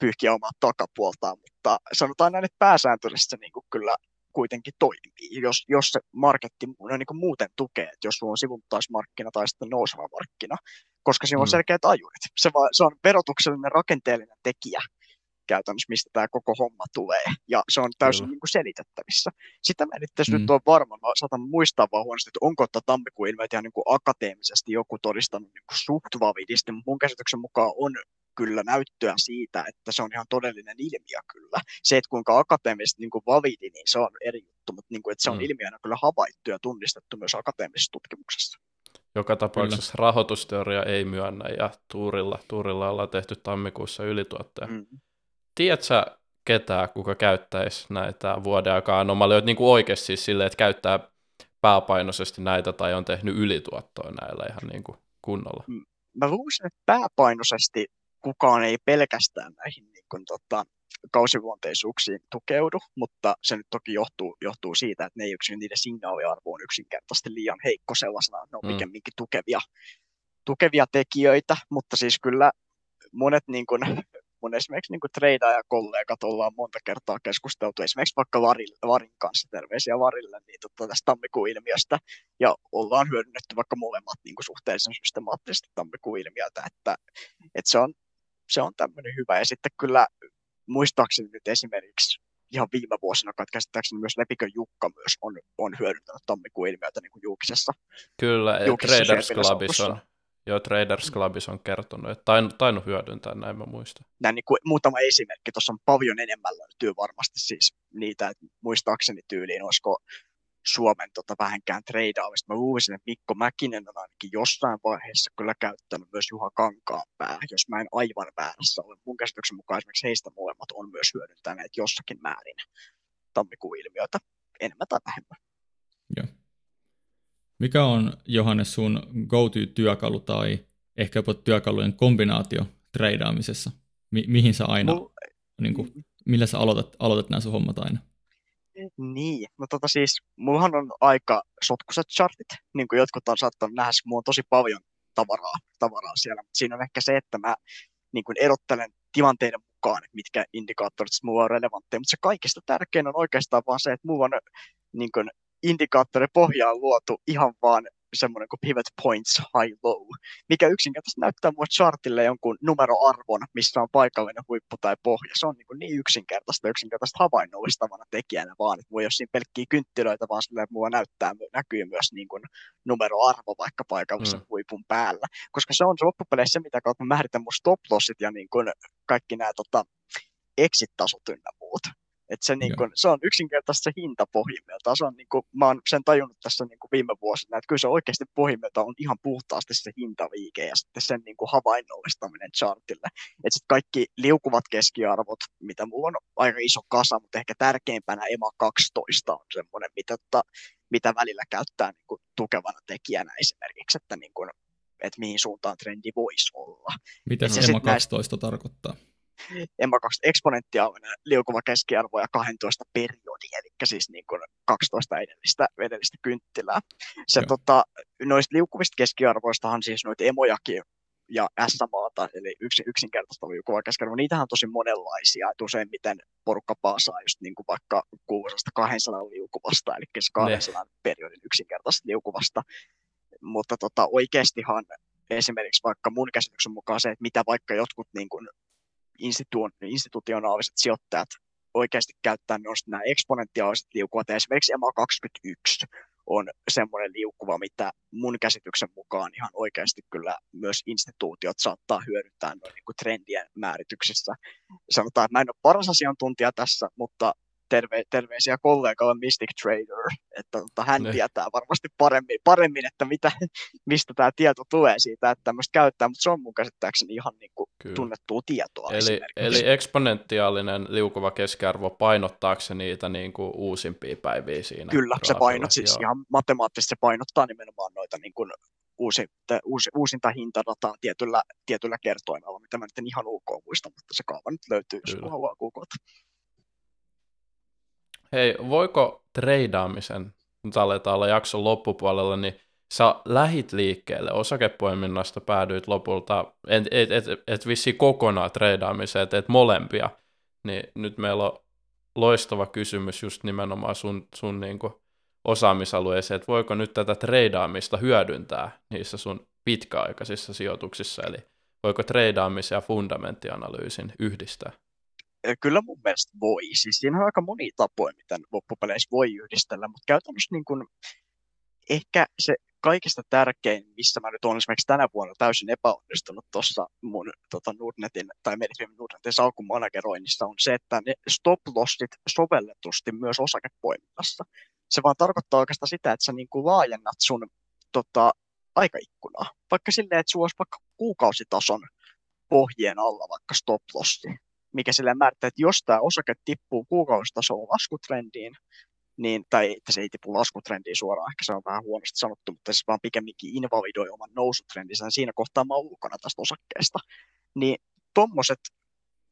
pyyhkiä omaa takapuoltaan, mutta sanotaan näin, että pääsääntöisesti se niin kuin kyllä kuitenkin toimii, jos, jos se marketti no, niin kuin muuten tukee, että jos sulla on sivuttaismarkkina tai sitten nouseva markkina, koska siinä on mm. selkeät ajurit. Se, va, se on verotuksellinen rakenteellinen tekijä käytännössä, mistä tämä koko homma tulee, ja se on täysin niin kuin selitettävissä. Sitä mä en itse mm. nyt ole varma, mä saatan muistaa vaan huonosti, että onko tämä tammikuun ilmeet ihan niin kuin akateemisesti joku todistanut niin kuin suht vavidisti, mutta mun käsityksen mukaan on kyllä näyttöä siitä, että se on ihan todellinen ilmiö kyllä. Se, että kuinka akateemisesti niin kuin validi, niin se on eri juttu, mutta niin kuin, että se on mm. ilmiönä kyllä havaittu ja tunnistettu myös akateemisessa tutkimuksessa. Joka tapauksessa kyllä. rahoitusteoria ei myönnä ja Tuurilla, Tuurilla ollaan tehty tammikuussa ylituotteja. Mm. Tiedätkö ketään, kuka käyttäisi näitä vuoden aikaa anomalioita niin kuin oikeasti siis silleen, että käyttää pääpainoisesti näitä tai on tehnyt ylituottoa näillä ihan niin kuin kunnolla? Mä luulisin, että pääpainoisesti kukaan ei pelkästään näihin niin kuin, tota, kausiluonteisuuksiin tukeudu, mutta se nyt toki johtuu, johtuu siitä, että ne ei yksin, niiden signaaliarvo on yksinkertaisesti liian heikko sellaisena, että ne on mm. pikemminkin tukevia, tukevia tekijöitä, mutta siis kyllä monet niin kuin, mun esimerkiksi niin treidaaja kollegat ollaan monta kertaa keskusteltu, esimerkiksi vaikka Varin, Varin kanssa, terveisiä Varille, niin tota, tästä tammikuun ilmiöstä, ja ollaan hyödynnetty vaikka molemmat niin kuin suhteellisen systemaattisesti tammikuun ilmiötä, että, että se on se on tämmöinen hyvä. Ja sitten kyllä muistaakseni nyt esimerkiksi ihan viime vuosina, käsittääkseni myös Lepikön Jukka myös on, on hyödyntänyt tammikuun ilmiötä niin kuin julkisessa Kyllä, julkisessa Traders Clubissa on, joo, Traders Clubissa on kertonut, että tain, tainnut hyödyntää, näin mä muistan. Näin niin kuin muutama esimerkki, tuossa on paljon enemmän löytyy varmasti siis niitä, että muistaakseni tyyliin, olisiko Suomen tota, vähänkään treidaamista. Mä luulisin, että Mikko Mäkinen on ainakin jossain vaiheessa kyllä käyttänyt myös Juha Kankaanpää, jos mä en aivan väärässä ole. Mun käsityksen mukaan esimerkiksi heistä molemmat on myös hyödyntäneet jossakin määrin tammikuun ilmiötä, enemmän tai vähemmän. Joo. Mikä on, Johannes, sun go-to-työkalu tai ehkä jopa työkalujen kombinaatio treidaamisessa? Mi- mihin sä aina, Mul... niin kuin, millä sä aloitat, aloitat nämä sun hommat aina? Niin, no tota siis, mullahan on aika sotkuset chartit, niin kuin jotkut on saattanut nähdä, mulla on tosi paljon tavaraa, tavaraa siellä, mutta siinä on ehkä se, että mä niin kuin erottelen tilanteiden mukaan, että mitkä indikaattorit mulla on relevantteja, mutta se kaikista tärkein on oikeastaan vaan se, että mulla on niin kuin indikaattori pohjaan luotu ihan vaan semmoinen kuin pivot points high low, mikä yksinkertaisesti näyttää mulle chartille jonkun numeroarvon, missä on paikallinen huippu tai pohja. Se on niin, kuin niin yksinkertaista, yksinkertaista havainnollistavana tekijänä vaan, että voi jos siinä pelkkiä kynttilöitä, vaan sillä mulla näyttää, näkyy myös niin kuin numeroarvo vaikka paikallisen mm. huipun päällä, koska se on se loppupeleissä se, mitä kautta mä määritän mun stop lossit ja niin kuin kaikki nämä tota, exit-tasot ynnä muut. Et se, niin kun, se on yksinkertaisesti se hinta pohjimmiltaan. Se on, niin kun, mä oon sen tajunnut tässä niin viime vuosina, että kyllä se oikeasti pohjimmiltaan on ihan puhtaasti se hintaliike ja sitten sen niin kun havainnollistaminen chartille. Et sit kaikki liukuvat keskiarvot, mitä mulla on aika iso kasa, mutta ehkä tärkeimpänä EMA 12 on semmoinen, mitä, tota, mitä välillä käyttää niin kun, tukevana tekijänä esimerkiksi, että, niin kun, että mihin suuntaan trendi voisi olla. Mitä se EMA 12 näistä... tarkoittaa? EMA 2 eksponentiaalinen liukuva keskiarvo ja 12 periodi, eli siis niin kuin 12 edellistä, edellistä kynttilää. Se, tota, noista liukuvista keskiarvoistahan siis noita emojakin ja S-maata, eli yksi, yksinkertaista liukuvakeskiarvoa. Niitähän on tosi monenlaisia, että useimmiten porukka paasaa just niin kuin vaikka 600-200 liukuvasta, eli se 200 ne. periodin yksinkertaisesta liukuvasta. Mutta tota, oikeastihan esimerkiksi vaikka mun käsityksen mukaan se, että mitä vaikka jotkut niin kuin institu- institutionaaliset sijoittajat oikeasti käyttää, on nämä eksponentiaaliset liukuvat. Esimerkiksi EMA 21 on semmoinen liukkuva, mitä mun käsityksen mukaan ihan oikeasti kyllä myös instituutiot saattaa hyödyntää noin niin kuin trendien määrityksissä. Sanotaan, että mä en ole paras asiantuntija tässä, mutta terve, terveisiä kollegalle Mystic Trader, että tota, hän ne. tietää varmasti paremmin, paremmin että mitä, mistä tämä tieto tulee siitä, että tämmöistä käyttää, mutta se on mun käsittääkseni ihan niin kuin tunnettua tietoa. Eli, eli eksponentiaalinen liukuva keskiarvo painottaako se niitä niin kuin uusimpia päiviä siinä? Kyllä, se painot, siis ihan matemaattisesti se painottaa nimenomaan noita niin kuin uusi, uusi, uusinta hintadataa tietyllä, tietyllä kertoimella, mitä mä nyt en ihan UK muista, mutta se kaava nyt löytyy, jos haluaa googlata. Hei, voiko treidaamisen, nyt aletaan olla jakson loppupuolella, niin sä lähit liikkeelle? Osakepoiminnasta, päädyit lopulta, et, et, et, et vissi kokonaan treidaamiseen, että et molempia, niin nyt meillä on loistava kysymys just nimenomaan sun, sun niin kuin osaamisalueeseen, että voiko nyt tätä treidaamista hyödyntää niissä sun pitkäaikaisissa sijoituksissa, eli voiko treidaamisen ja fundamenttianalyysin yhdistää? Kyllä mun mielestä voi. Siis siinä on aika moni tapoja, miten loppupeleissä voi yhdistellä, mutta käytännössä niin kuin, ehkä se kaikista tärkein, missä mä nyt olen esimerkiksi tänä vuonna täysin epäonnistunut tuossa mun tota Nordnetin tai Medifilmin Nordnetin salkun manageroinnissa, on se, että ne stop-lossit sovelletusti myös osakepoiminnassa. Se vaan tarkoittaa oikeastaan sitä, että sä niin kuin laajennat sun tota, aikaikkunaa. Vaikka silleen, että sulla olisi vaikka kuukausitason pohjien alla vaikka stop-lossi, mikä sille määrittää, että jos tämä osake tippuu kuukausitasolla laskutrendiin, niin, tai että se ei tipu laskutrendiin suoraan, ehkä se on vähän huonosti sanottu, mutta se vaan pikemminkin invalidoi oman nousutrendinsä, niin siinä kohtaa mä oon ulkona tästä osakkeesta. Niin tuommoiset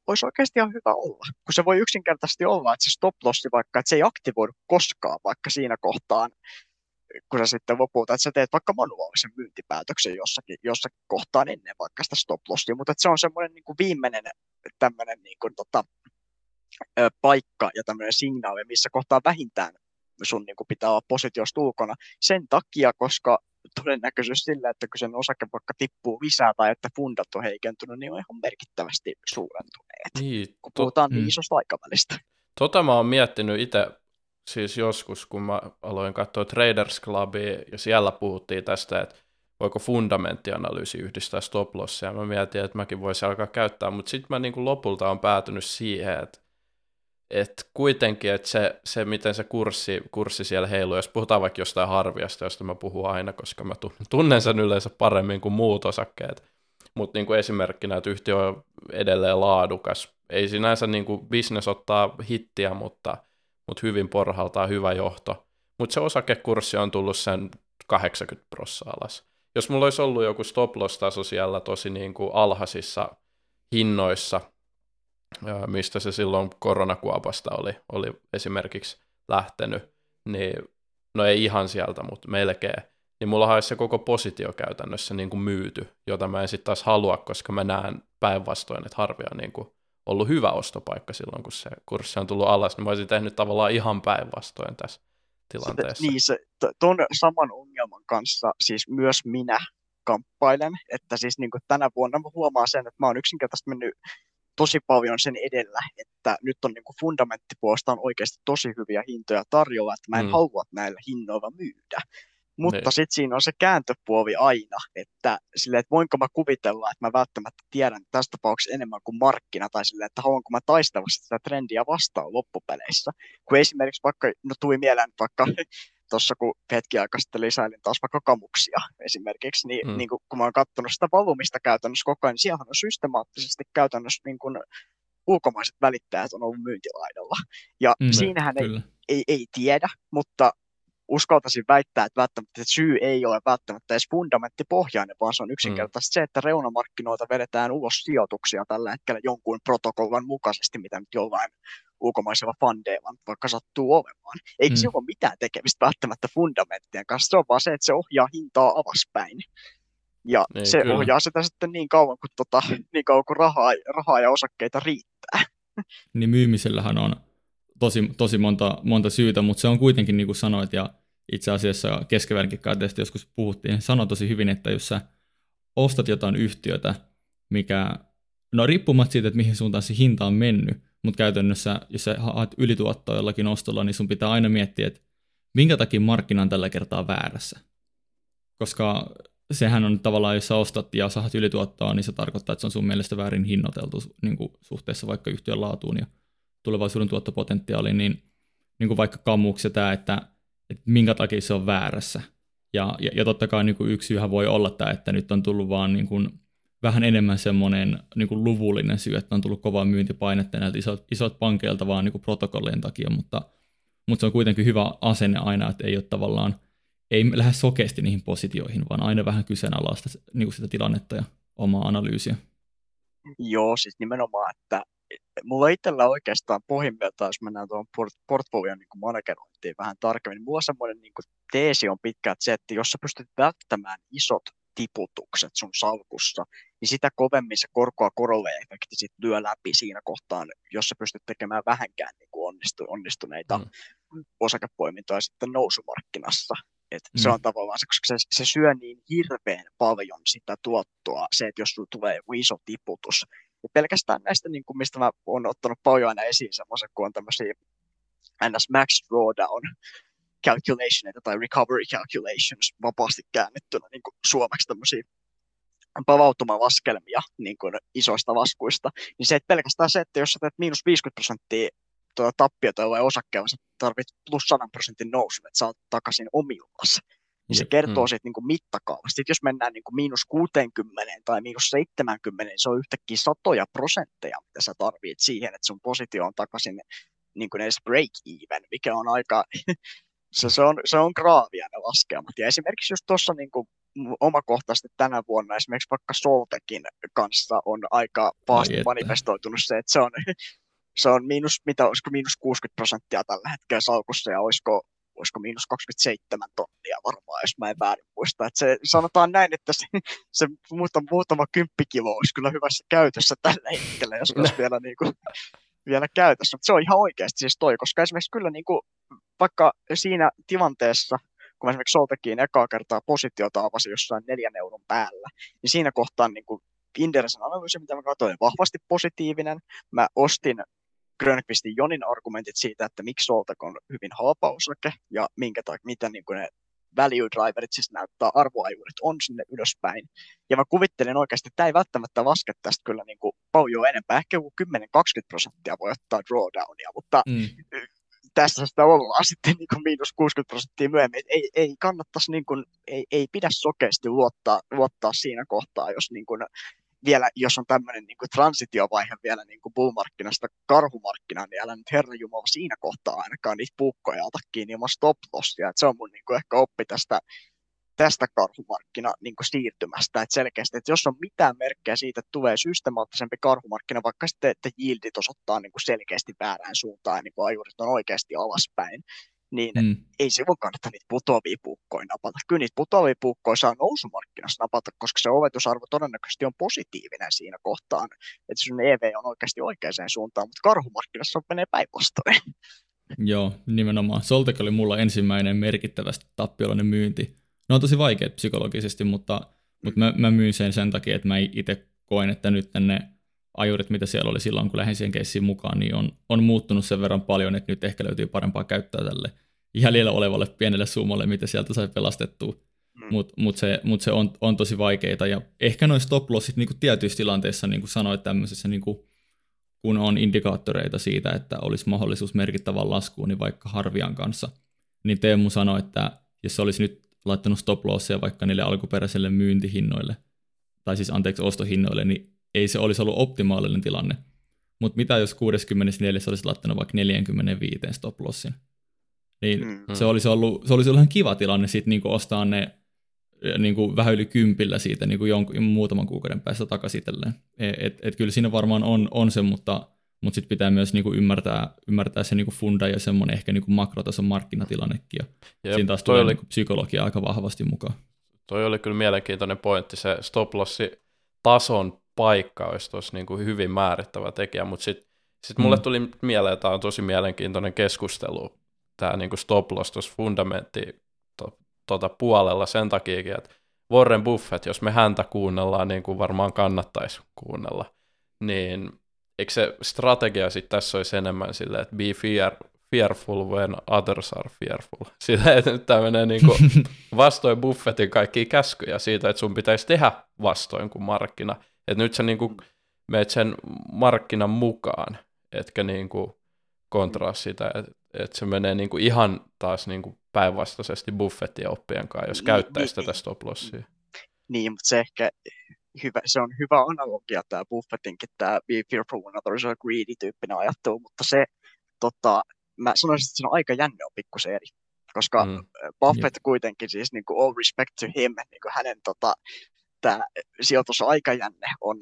olisi oikeasti ihan hyvä olla, kun se voi yksinkertaisesti olla, että se stop lossi vaikka, että se ei aktivoidu koskaan vaikka siinä kohtaan, kun sä sitten lopulta, että sä teet vaikka manuaalisen myyntipäätöksen jossakin, jossakin kohtaan ennen vaikka sitä stop lossia, mutta että se on semmoinen niin kuin viimeinen tämmöinen niin kuin, tota, paikka ja tämmöinen signaali, missä kohtaa vähintään sun niin kuin pitää olla positiosta ulkona sen takia, koska todennäköisyys sillä, että kun sen osake vaikka tippuu lisää tai että fundat on heikentynyt, niin on ihan merkittävästi suurentuneet, niin, kun puhutaan to, niin mm. isosta aikavälistä. Tota mä oon miettinyt itse siis joskus, kun mä aloin katsoa Traders Clubia ja siellä puhuttiin tästä, että voiko fundamenttianalyysi yhdistää stop ja Mä mietin, että mäkin voisin alkaa käyttää, mutta sitten mä niin kuin lopulta on päätynyt siihen, että että kuitenkin, että se, se, miten se kurssi, kurssi siellä heiluu, jos puhutaan vaikka jostain harviasta, josta mä puhun aina, koska mä tunnen sen yleensä paremmin kuin muut osakkeet, mutta niin esimerkkinä, että yhtiö on edelleen laadukas. Ei sinänsä niin kuin business ottaa hittiä, mutta, mutta hyvin porhaltaa hyvä johto. Mutta se osakekurssi on tullut sen 80 prosenttia alas jos mulla olisi ollut joku stop loss taso siellä tosi niin kuin alhaisissa hinnoissa, mistä se silloin koronakuopasta oli, oli esimerkiksi lähtenyt, niin no ei ihan sieltä, mutta melkein, niin mulla olisi se koko positio käytännössä niin kuin myyty, jota mä en sitten taas halua, koska mä näen päinvastoin, että harvia on niin kuin ollut hyvä ostopaikka silloin, kun se kurssi on tullut alas, niin mä olisin tehnyt tavallaan ihan päinvastoin tässä tilanteessa. Niin, se, ton saman ongelman kanssa siis myös minä kamppailen, että siis niin kuin tänä vuonna mä huomaan sen, että mä oon yksinkertaisesti mennyt tosi paljon sen edellä, että nyt on niin kuin fundamenttipuolesta on oikeasti tosi hyviä hintoja tarjolla, että mä en mm. halua näillä hinnoilla myydä. Mutta niin. sitten siinä on se kääntöpuoli aina, että, sille, että voinko mä kuvitella, että mä välttämättä tiedän tässä tapauksessa enemmän kuin markkina, tai sille, että haluanko mä taistella sitä trendiä vastaan loppupeleissä. Kun esimerkiksi vaikka, no tuli mieleen vaikka tuossa kun hetki aikaa sitten lisäilin taas vaikka kamuksia esimerkiksi, niin, mm. niin kun, kun mä oon katsonut sitä valumista käytännössä koko ajan, niin siellä on systemaattisesti käytännössä niin kun ulkomaiset välittäjät on ollut myyntilaidalla. Ja mm, siinähän ei, ei, ei tiedä, mutta uskaltaisin väittää, että välttämättä että syy ei ole välttämättä edes fundamenttipohjainen, vaan se on yksinkertaisesti mm. se, että reunamarkkinoilta vedetään ulos sijoituksia tällä hetkellä jonkun protokollan mukaisesti, mitä nyt jollain ulkomaisella fundeilla vaikka sattuu olemaan. Eikä mm. se ole mitään tekemistä välttämättä fundamenttien kanssa, se on vaan se, että se ohjaa hintaa alaspäin. Ja Niin, se kyllä. ohjaa sitä sitten niin kauan, kun, tota, niin kauan kuin rahaa, rahaa ja osakkeita riittää. niin myymisellähän on tosi, tosi monta, monta syytä, mutta se on kuitenkin, niin kuin sanoit, ja itse asiassa keskivälänkin tästä joskus puhuttiin, sanoi tosi hyvin, että jos sä ostat jotain yhtiötä, mikä, no riippumatta siitä, että mihin suuntaan se hinta on mennyt, mutta käytännössä, jos sä haet ylituottoa jollakin ostolla, niin sun pitää aina miettiä, että minkä takia markkina on tällä kertaa väärässä. Koska sehän on tavallaan, jos sä ostat ja saat ylituottoa, niin se tarkoittaa, että se on sun mielestä väärin hinnoiteltu niin suhteessa vaikka yhtiön laatuun ja tulevaisuuden tuottopotentiaaliin, niin, niin kuin vaikka kammuksi tämä, että, että minkä takia se on väärässä. Ja, ja, ja totta kai niin kuin yksi syyhän voi olla tämä, että nyt on tullut vaan niin kuin vähän enemmän semmoinen niin kuin luvullinen syy, että on tullut kovaa myyntipainetta näiltä isot, isot pankeilta vaan niin kuin protokollien takia, mutta, mutta se on kuitenkin hyvä asenne aina, että ei ole tavallaan, ei lähde sokeasti niihin positioihin, vaan aina vähän kyseenalaista niin kuin sitä tilannetta ja omaa analyysiä. Joo, siis nimenomaan, että mulla itsellä oikeastaan pohjimmiltaan, jos mennään tuohon port- portfolion niin managerointiin vähän tarkemmin, niin mulla semmoinen niin kuin teesi on pitkä, että se, että jos sä pystyt välttämään isot tiputukset sun salkussa, niin sitä kovemmin se korkoa korolle efekti sit lyö läpi siinä kohtaan, jos sä pystyt tekemään vähänkään niin kuin onnistu, onnistuneita mm. osakepoimintoja sitten nousumarkkinassa. Et mm. Se on tavallaan se, koska se, se syö niin hirveän paljon sitä tuottoa, se, että jos sulla tulee joku iso tiputus. Ja pelkästään näistä, niin kuin mistä mä oon ottanut paljon aina esiin semmoisen, kun on tämmöisiä ns. max drawdown calculationeita tai recovery calculations vapaasti käännettynä niin kuin suomeksi tämmöisiä pavautumalaskelmia niin kuin isoista laskuista, niin se, että pelkästään se, että jos sä teet miinus 50 prosenttia tuota tappiota jollain osakkeella, sä tarvit plus 100 prosentin nousun, että saat takaisin omillas. Niin se kertoo mm. siitä niin kuin mittakaavasta. Sitten jos mennään niin kuin miinus 60 tai miinus 70, niin se on yhtäkkiä satoja prosentteja, mitä sä tarvit siihen, että sun positio on takaisin niin kuin edes break even, mikä on aika, se, se, on, se on graavia ne laskelmat. Ja esimerkiksi just tuossa niin kuin omakohtaisesti tänä vuonna esimerkiksi vaikka Soltekin kanssa on aika pahasti manifestoitunut se, että se on, se on miinus, mitä olisiko miinus 60 prosenttia tällä hetkellä salkussa ja olisiko, olisiko miinus 27 tonnia varmaan, jos mä en väärin muista. Että se, sanotaan näin, että se, se muutama, muutama kymppikilo olisi kyllä hyvässä käytössä tällä hetkellä, jos olisi vielä, niin kuin, vielä käytössä. Mutta se on ihan oikeasti siis toi, koska esimerkiksi kyllä niin kuin, vaikka siinä tilanteessa, kun mä esimerkiksi Soltekiin ekaa kertaa positiota avasi jossain neljän euron päällä, niin siinä kohtaa niin kuin Indersen analyysi, mitä mä katsoin, vahvasti positiivinen. Mä ostin Grönqvistin Jonin argumentit siitä, että miksi Soltek on hyvin halpa osake ja minkä tai, miten niin kuin ne value driverit siis näyttää arvoajuudet on sinne ylöspäin. Ja mä kuvittelin oikeasti, että tämä ei välttämättä laske tästä kyllä niin kuin paljon enempää, ehkä joku 10-20 prosenttia voi ottaa drawdownia, mutta mm tässä sitä ollaan sitten niin kuin miinus 60 prosenttia myöhemmin. Ei, ei kannattaisi, niin kuin, ei, ei pidä sokeasti luottaa, luottaa siinä kohtaa, jos niin kuin, vielä, jos on tämmöinen niin kuin transitiovaihe vielä niin kuin bullmarkkinasta karhumarkkinaan, niin älä nyt herra Jumala siinä kohtaa ainakaan niitä puukkoja ota kiinni ilman stop lossia. Et se on mun niin kuin ehkä oppi tästä tästä karhumarkkina niin siirtymästä. Että selkeästi, että jos on mitään merkkejä siitä, että tulee systemaattisempi karhumarkkina, vaikka sitten, että yieldit osoittaa niin kuin selkeästi väärään suuntaan ja niin kuin ajurit on oikeasti alaspäin, niin mm. ei silloin kannata niitä putoavia puukkoja napata. Kyllä niitä putoavia puukkoja saa nousumarkkinassa napata, koska se oletusarvo todennäköisesti on positiivinen siinä kohtaan, että sun EV on oikeasti oikeaan suuntaan, mutta karhumarkkinassa on menee päinvastoin. Joo, nimenomaan. Soltek oli mulla ensimmäinen merkittävästi tappiolainen myynti ne on tosi vaikeat psykologisesti, mutta, mutta mä, mä myin sen sen takia, että mä itse koen, että nyt ne ajurit, mitä siellä oli silloin, kun lähdin siihen keissiin mukaan, niin on, on muuttunut sen verran paljon, että nyt ehkä löytyy parempaa käyttöä tälle jäljellä olevalle pienelle summalle, mitä sieltä sai pelastettua. Mm. Mutta mut se, mut se on, on tosi vaikeita. Ja ehkä noin stop lossit niin tietyissä tilanteissa, niin kuin sanoit tämmöisessä, niin kuin, kun on indikaattoreita siitä, että olisi mahdollisuus merkittävän laskuun, niin vaikka Harvian kanssa, niin Teemu sanoi, että jos se olisi nyt laittanut stop lossia vaikka niille alkuperäisille myyntihinnoille, tai siis anteeksi ostohinnoille, niin ei se olisi ollut optimaalinen tilanne. Mutta mitä jos 64 olisi laittanut vaikka 45 stop lossin? Niin mm. se, olisi ollut, se olisi ollut ihan kiva tilanne sitten niinku ostaa ne niinku vähän yli kympillä siitä niinku jonkun, muutaman kuukauden päästä takaisin. E, et, et, et kyllä siinä varmaan on, on se, mutta mutta sitten pitää myös niinku ymmärtää, ymmärtää se niinku funda ja semmoinen ehkä niinku makrotason markkinatilannekin. Ja Jep, siinä taas tulee oli... niinku psykologia aika vahvasti mukaan. toi oli kyllä mielenkiintoinen pointti, se stop lossi tason paikka olisi tuossa niin kuin hyvin määrittävä tekijä, mutta sitten sit mulle mm. tuli mieleen, että tämä on tosi mielenkiintoinen keskustelu, tämä niin kuin stop loss tuossa fundamentti to, tota puolella sen takia, että Warren Buffett, jos me häntä kuunnellaan, niin kuin varmaan kannattaisi kuunnella, niin eikö se strategia sitten tässä olisi enemmän silleen, että be fear, fearful when others are fearful. Sillä, että nyt tämä menee niin kuin vastoin Buffettin kaikkia käskyjä siitä, että sun pitäisi tehdä vastoin kuin markkina. Että nyt sä niin kuin meet sen markkinan mukaan, etkä niin kuin kontraa sitä, että, että se menee niin kuin ihan taas niin kuin päinvastaisesti Buffettin oppien kanssa, jos käyttäisi niin, tätä stop lossia. Niin, mutta se ehkä hyvä, se on hyvä analogia tämä Buffettinkin, tämä be fearful when others are greedy tyyppinen ajattelu, mutta se, tota, mä sanoisin, että sen aika jänne on pikkusen eri. Koska mm. Buffett kuitenkin, siis niin kuin all respect to him, niin kuin hänen tota, tämä sijoitusaikajänne on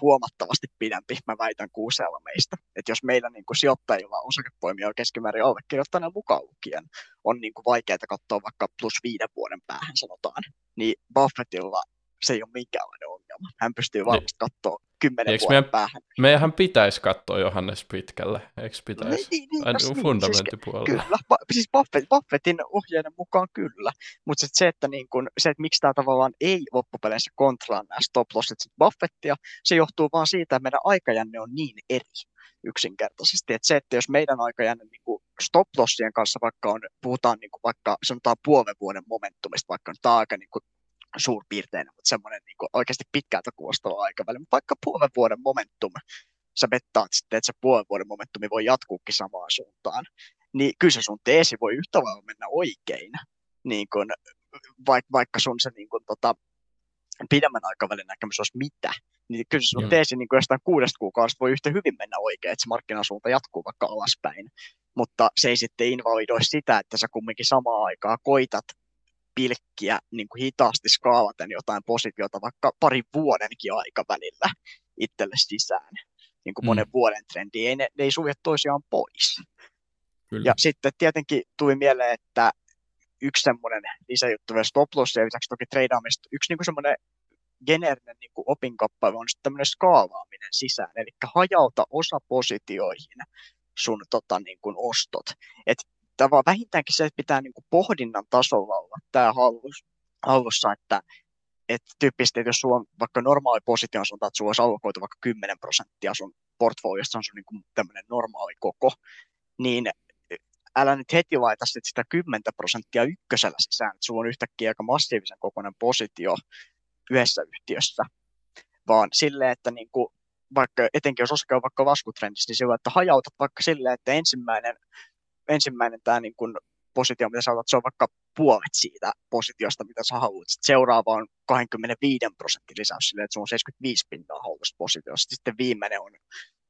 huomattavasti pidempi, mä väitän kuuseella meistä. Että jos meillä niin kuin sijoittajilla osakepoimia keskimäärin allekirjoittaneen mukaan lukien on niin kuin vaikeaa katsoa vaikka plus viiden vuoden päähän sanotaan, niin Buffettilla se ei ole minkäänlainen ongelma. Hän pystyy varmasti katsoa kymmenen vuoden meidän, päähän. Meidän pitäisi katsoa Johannes pitkälle, eikö pitäisi? Niin, niin, Aina niin, fundamenttipuolella. Siis, kyllä, ba, siis Buffett, Buffettin ohjeiden mukaan kyllä, mutta se, että, niin kun, se, että miksi tämä tavallaan ei loppupeleissä kontraan nämä stop lossit Buffettia, se johtuu vaan siitä, että meidän aikajänne on niin eri yksinkertaisesti. Että se, että jos meidän aikajänne niin kuin stop lossien kanssa vaikka on, puhutaan niin kuin vaikka sanotaan puolen vuoden momentumista, vaikka on tämä aika niin kuin suurpiirteinen, mutta semmoinen niin oikeasti pitkältä kuulostava aikaväli. Mutta vaikka puolen vuoden momentum, sä bettaat sitten, että se puolen vuoden momentumi voi jatkuukin samaan suuntaan, niin kyllä se sun teesi voi yhtä lailla mennä oikein, niin kun, vaikka, vaikka sun se niin kun, tota, pidemmän aikavälin näkemys olisi mitä, niin kyllä se sun Joo. teesi niin jostain kuudesta kuukaudesta voi yhtä hyvin mennä oikein, että se markkinasuunta jatkuu vaikka alaspäin, mutta se ei sitten invalidoi sitä, että sä kumminkin samaan aikaan koitat pilkkiä niin kuin hitaasti skaalaten jotain positiota vaikka parin vuodenkin aikavälillä itselle sisään. Niin kuin mm. monen vuoden trendi, ei, ne, ne ei sulje toisiaan pois. Kyllä. Ja sitten tietenkin tuli mieleen, että yksi semmoinen lisäjuttu vielä stop loss ja lisäksi toki treidaamista, yksi niin kuin semmoinen geneerinen niin kuin opinkappale on sitten tämmöinen skaalaaminen sisään, eli hajauta osa positioihin sun tota, niin kuin ostot. Et vaan vähintäänkin se, että pitää niin kuin pohdinnan tasolla olla tämä hallussa, että että tyyppisesti, että jos sulla on vaikka normaali positio, sanotaan, että sulla olisi allokoitu vaikka 10 prosenttia sun portfoliosta, on sun niin tämmöinen normaali koko, niin älä nyt heti laita sit sitä 10 prosenttia ykkösellä sisään, että sulla on yhtäkkiä aika massiivisen kokoinen positio yhdessä yhtiössä, vaan silleen, että niin kuin, vaikka etenkin jos osake on vaikka laskutrendissä, niin sillä, että hajautat vaikka silleen, että ensimmäinen ensimmäinen tämä niin kuin positio, mitä sä otat, se on vaikka puolet siitä positiosta, mitä sä haluat. Sitten seuraava on 25 prosentin lisäys sille, että se on 75 pinnaa haluasta positiosta. Sitten viimeinen on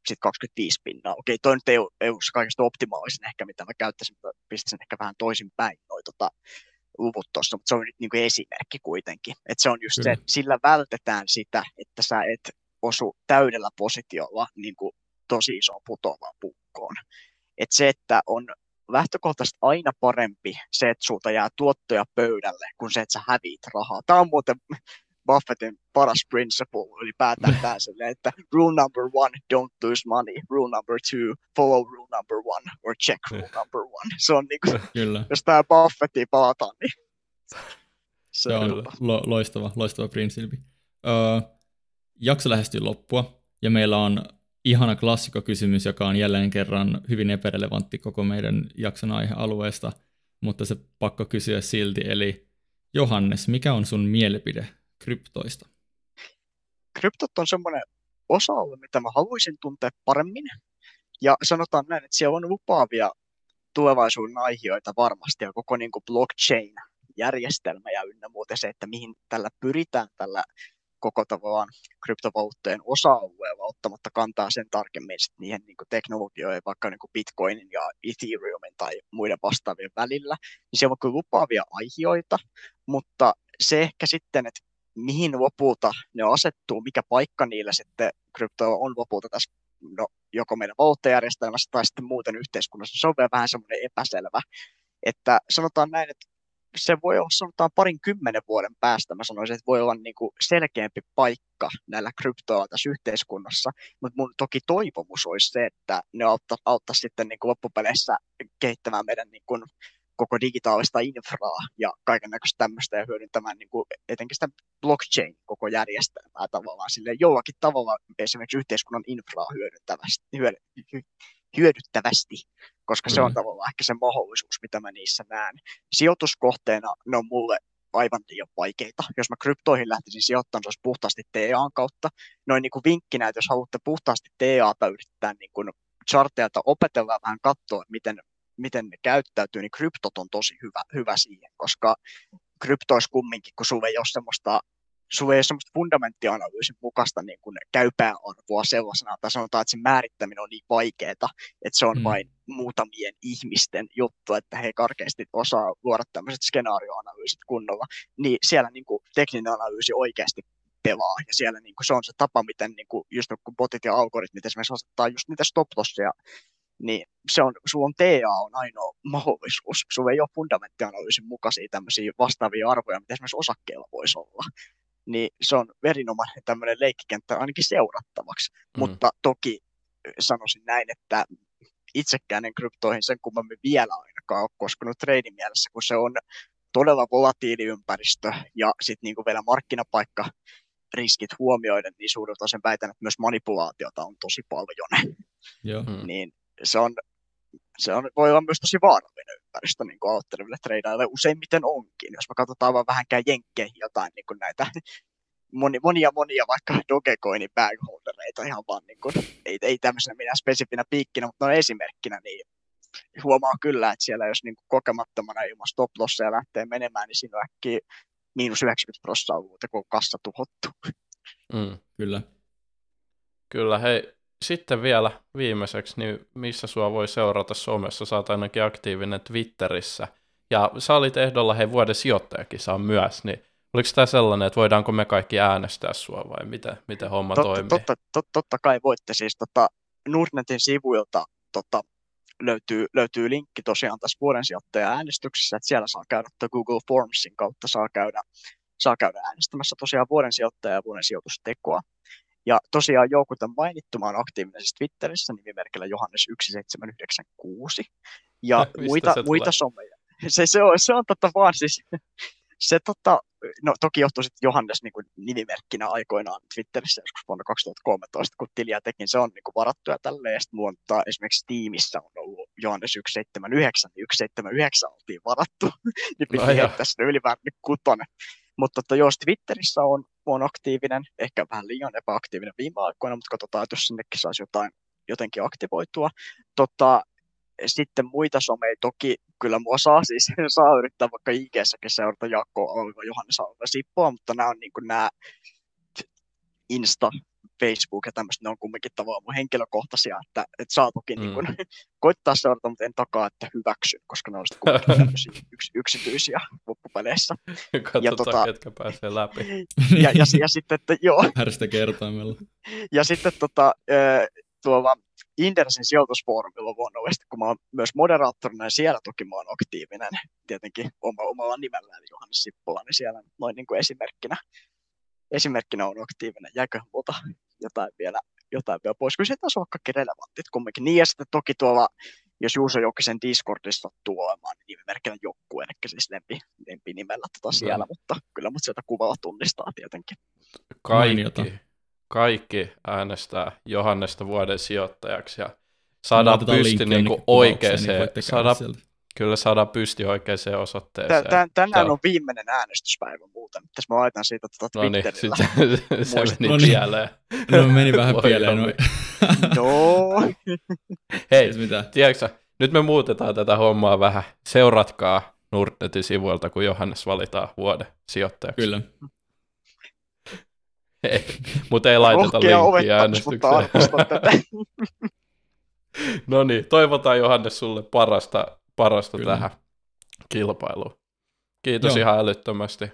sitten 25 pinnaa. Okei, toi nyt ei ole, ei ole kaikista optimaalisin ehkä, mitä mä käyttäisin, mutta pistäisin ehkä vähän toisin päin noi tota, luvut tuossa, mutta se on nyt niin kuin esimerkki kuitenkin. Että se on just Kyllä. se, että sillä vältetään sitä, että sä et osu täydellä positiolla niin kuin tosi isoon putoavaan pukkoon. Että se, että on lähtökohtaisesti aina parempi se, että sulta jää tuottoja pöydälle, kuin se, että sä häviit rahaa. Tämä on muuten Buffettin paras principle ylipäätään tämä että rule number one, don't lose money. Rule number two, follow rule number one, or check rule number one. Se on niin kuin, Kyllä. jos tämä Buffettiin palataan, niin se, se on lo- loistava, loistava prinsippi. Öö, jakso lähestyy loppua, ja meillä on ihana klassikkokysymys, joka on jälleen kerran hyvin epärelevantti koko meidän jakson aihealueesta, mutta se pakko kysyä silti, eli Johannes, mikä on sun mielipide kryptoista? Kryptot on semmoinen osa-alue, mitä mä haluaisin tuntea paremmin, ja sanotaan näin, että siellä on lupaavia tulevaisuuden aiheita varmasti, ja koko niin kuin blockchain-järjestelmä ja ynnä muuta se, että mihin tällä pyritään tällä koko tavallaan kryptovaluuttojen osa-alueella ottamatta kantaa sen tarkemmin sit niihin niin teknologioihin, vaikka niin Bitcoinin ja Ethereumin tai muiden vastaavien välillä, niin siellä on kyllä lupaavia aiheita, mutta se ehkä sitten, että mihin lopulta ne asettuu, mikä paikka niillä sitten krypto on lopulta tässä no, joko meidän valuuttajärjestelmässä tai sitten muuten yhteiskunnassa, se on vielä vähän semmoinen epäselvä. Että sanotaan näin, että se voi olla sanotaan parin kymmenen vuoden päästä, mä sanoisin, että voi olla niin kuin selkeämpi paikka näillä kryptoilla tässä yhteiskunnassa, mutta mun toki toivomus olisi se, että ne auttaa sitten niin kuin loppupeleissä kehittämään meidän niin kuin koko digitaalista infraa ja kaiken näköistä tämmöistä ja hyödyntämään niin kuin etenkin sitä blockchain koko järjestelmää tavallaan sille jollakin tavalla esimerkiksi yhteiskunnan infraa hyödyntävästi, hyödyttävästi, koska se on mm. tavallaan ehkä se mahdollisuus, mitä mä niissä näen. Sijoituskohteena ne on mulle aivan liian vaikeita. Jos mä kryptoihin lähtisin sijoittamaan, se olisi puhtaasti TAn kautta. Noin niin kuin vinkkinä, että jos haluatte puhtaasti TAta yrittää niin kuin charteilta opetella vähän katsoa, miten, miten ne käyttäytyy, niin kryptot on tosi hyvä, hyvä siihen, koska kryptois kumminkin, kun sulla ei ole semmoista sulla ei ole semmoista fundamenttianalyysin mukaista niin kuin käypää arvoa sellaisena, tai sanotaan, että sen määrittäminen on niin vaikeaa, että se on mm. vain muutamien ihmisten juttu, että he karkeasti osaa luoda tämmöiset skenaarioanalyysit kunnolla, niin siellä niin kuin tekninen analyysi oikeasti pelaa, ja siellä niin kuin se on se tapa, miten niin kuin, just kun botit ja algoritmit esimerkiksi asettaa just niitä stop niin se on, sulla on TA on ainoa mahdollisuus. Sulla ei ole fundamenttianalyysin mukaisia tämmöisiä vastaavia arvoja, mitä esimerkiksi osakkeilla voisi olla niin se on verinomainen tämmöinen leikkikenttä ainakin seurattavaksi. Mm. Mutta toki sanoisin näin, että itsekään en kryptoihin sen kummemmin vielä ainakaan ole koskenut treidin mielessä, kun se on todella volatiili ympäristö ja sitten niinku vielä markkinapaikka riskit huomioiden, niin suurelta sen väitän, että myös manipulaatiota on tosi paljon. Joo. Mm. niin se on, se on, voi olla myös tosi vaarallinen ympäristö niin aloitteleville tradeille useimmiten onkin. Jos me katsotaan vaan vähänkään jenkkeihin jotain niin kuin näitä moni, monia monia vaikka Dogecoinin bagholdereita ihan vaan niin kuin, ei, ei tämmöisenä minä spesifinä piikkinä, mutta on esimerkkinä, niin huomaa kyllä, että siellä jos niin kuin kokemattomana ilman stop lossia lähtee menemään, niin siinä on äkkiä miinus 90 prosenttia kun kassa tuhottu. Mm, kyllä. Kyllä, hei, sitten vielä viimeiseksi, niin missä sua voi seurata somessa? Sä oot ainakin aktiivinen Twitterissä. Ja sä olit ehdolla hei vuoden sijoittajakisa myös, niin oliko tämä sellainen, että voidaanko me kaikki äänestää sua vai miten, miten homma totta, toimii? Totta, totta, totta kai voitte siis tota, Nordnetin sivuilta tota, löytyy, löytyy linkki tosiaan tässä vuoden sijoittaja äänestyksessä, että siellä saa käydä Google Formsin kautta saa käydä, saa käydä äänestämässä tosiaan vuoden sijoittaja ja vuoden sijoitustekoa. Ja tosiaan joukutan mainittu, mä olen aktiivinen siis Twitterissä nimimerkillä Johannes1796. Ja muita, muita someja. Se, se, on, se on tota vaan siis, se tota, no toki johtuu sitten Johannes niin kuin nimimerkkinä aikoinaan Twitterissä joskus vuonna 2013, kun tiliä tekin, se on niin kuin varattu ja tälleen, ja sitten esimerkiksi tiimissä on ollut Johannes 179, niin 179 oltiin varattu, niin piti no, heittää sinne yliväärinen kutonen. Mutta tota, jos Twitterissä on, on aktiivinen, ehkä vähän liian epäaktiivinen viime aikoina, mutta katsotaan, että jos sinnekin saisi jotain jotenkin aktivoitua. Tota, sitten muita someja toki kyllä mua saa siis, saa yrittää vaikka IG-säkin seurata Jaakko Alva, Johannes Alva Sippoa, mutta nämä on niin kuin nämä Insta, Facebook ja tämmöistä, ne on kumminkin tavallaan mun henkilökohtaisia, että, että saa toki mm. niin kuin, koittaa seurata, mutta en takaa, että hyväksyn, koska ne on sitten yks, yksityisiä loppupeleissä. Katsotaan, ja, tota, ketkä pääsee läpi. Ja, ja, ja, sitten, että joo. Härstä kertaimella. Ja sitten tota, tuolla Indersin sijoitusfoorumilla luonnollisesti, kun mä oon myös moderaattorina ja siellä toki mä oon aktiivinen, tietenkin oma, omalla nimellä, eli Johannes Sippola, niin siellä noin niin kuin esimerkkinä, esimerkkinä on aktiivinen. Jääkö muuta jotain vielä, jotain vielä pois? Kyllä se taas on kaikki relevantit kumminkin. Niin ja sitten toki tuolla, jos Juuso Jokisen Discordissa sattuu olemaan, niin nimimerkillä joku, eli siis lempi, lempi nimellä tota siellä, no. mutta kyllä mut sieltä kuvalla tunnistaa tietenkin. Kaikki, kaikki äänestää Johannesta vuoden sijoittajaksi ja saadaan pysti niinku oikeaan, niin saadaan, kyllä saadaan pysti oikeaan osoitteeseen. Tän, tänään on viimeinen äänestyspäivä muuten. Tässä mä laitan siitä tuota Twitterillä. No niin, se, se meni no niin. pieleen. No meni vähän pieleen. No. no. Hei, tiedätkö, nyt me muutetaan tätä hommaa vähän. Seuratkaa Nordnetin sivuilta, kun Johannes valitaan vuoden sijoittajaksi. Kyllä. Ei, mutta ei laiteta linkkiä äänestykseen. no niin, toivotaan Johannes sulle parasta, parasta tähän kilpailuun. Kiitos Joo. ihan älyttömästi.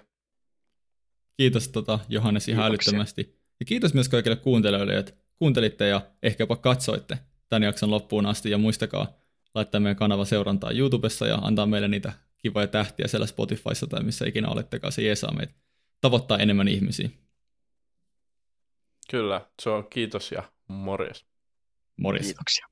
Kiitos tota, Johannes ihan Kiitoksia. älyttömästi. Ja kiitos myös kaikille kuuntelijoille, että kuuntelitte ja ehkä jopa katsoitte tämän jakson loppuun asti. Ja muistakaa laittaa meidän kanava seurantaa YouTubessa ja antaa meille niitä kivoja tähtiä siellä Spotifyssa tai missä ikinä olettekaan, se jeesaa meitä tavoittaa enemmän ihmisiä. Kyllä, se on kiitos ja morjes. Morjes. Kiitoksia.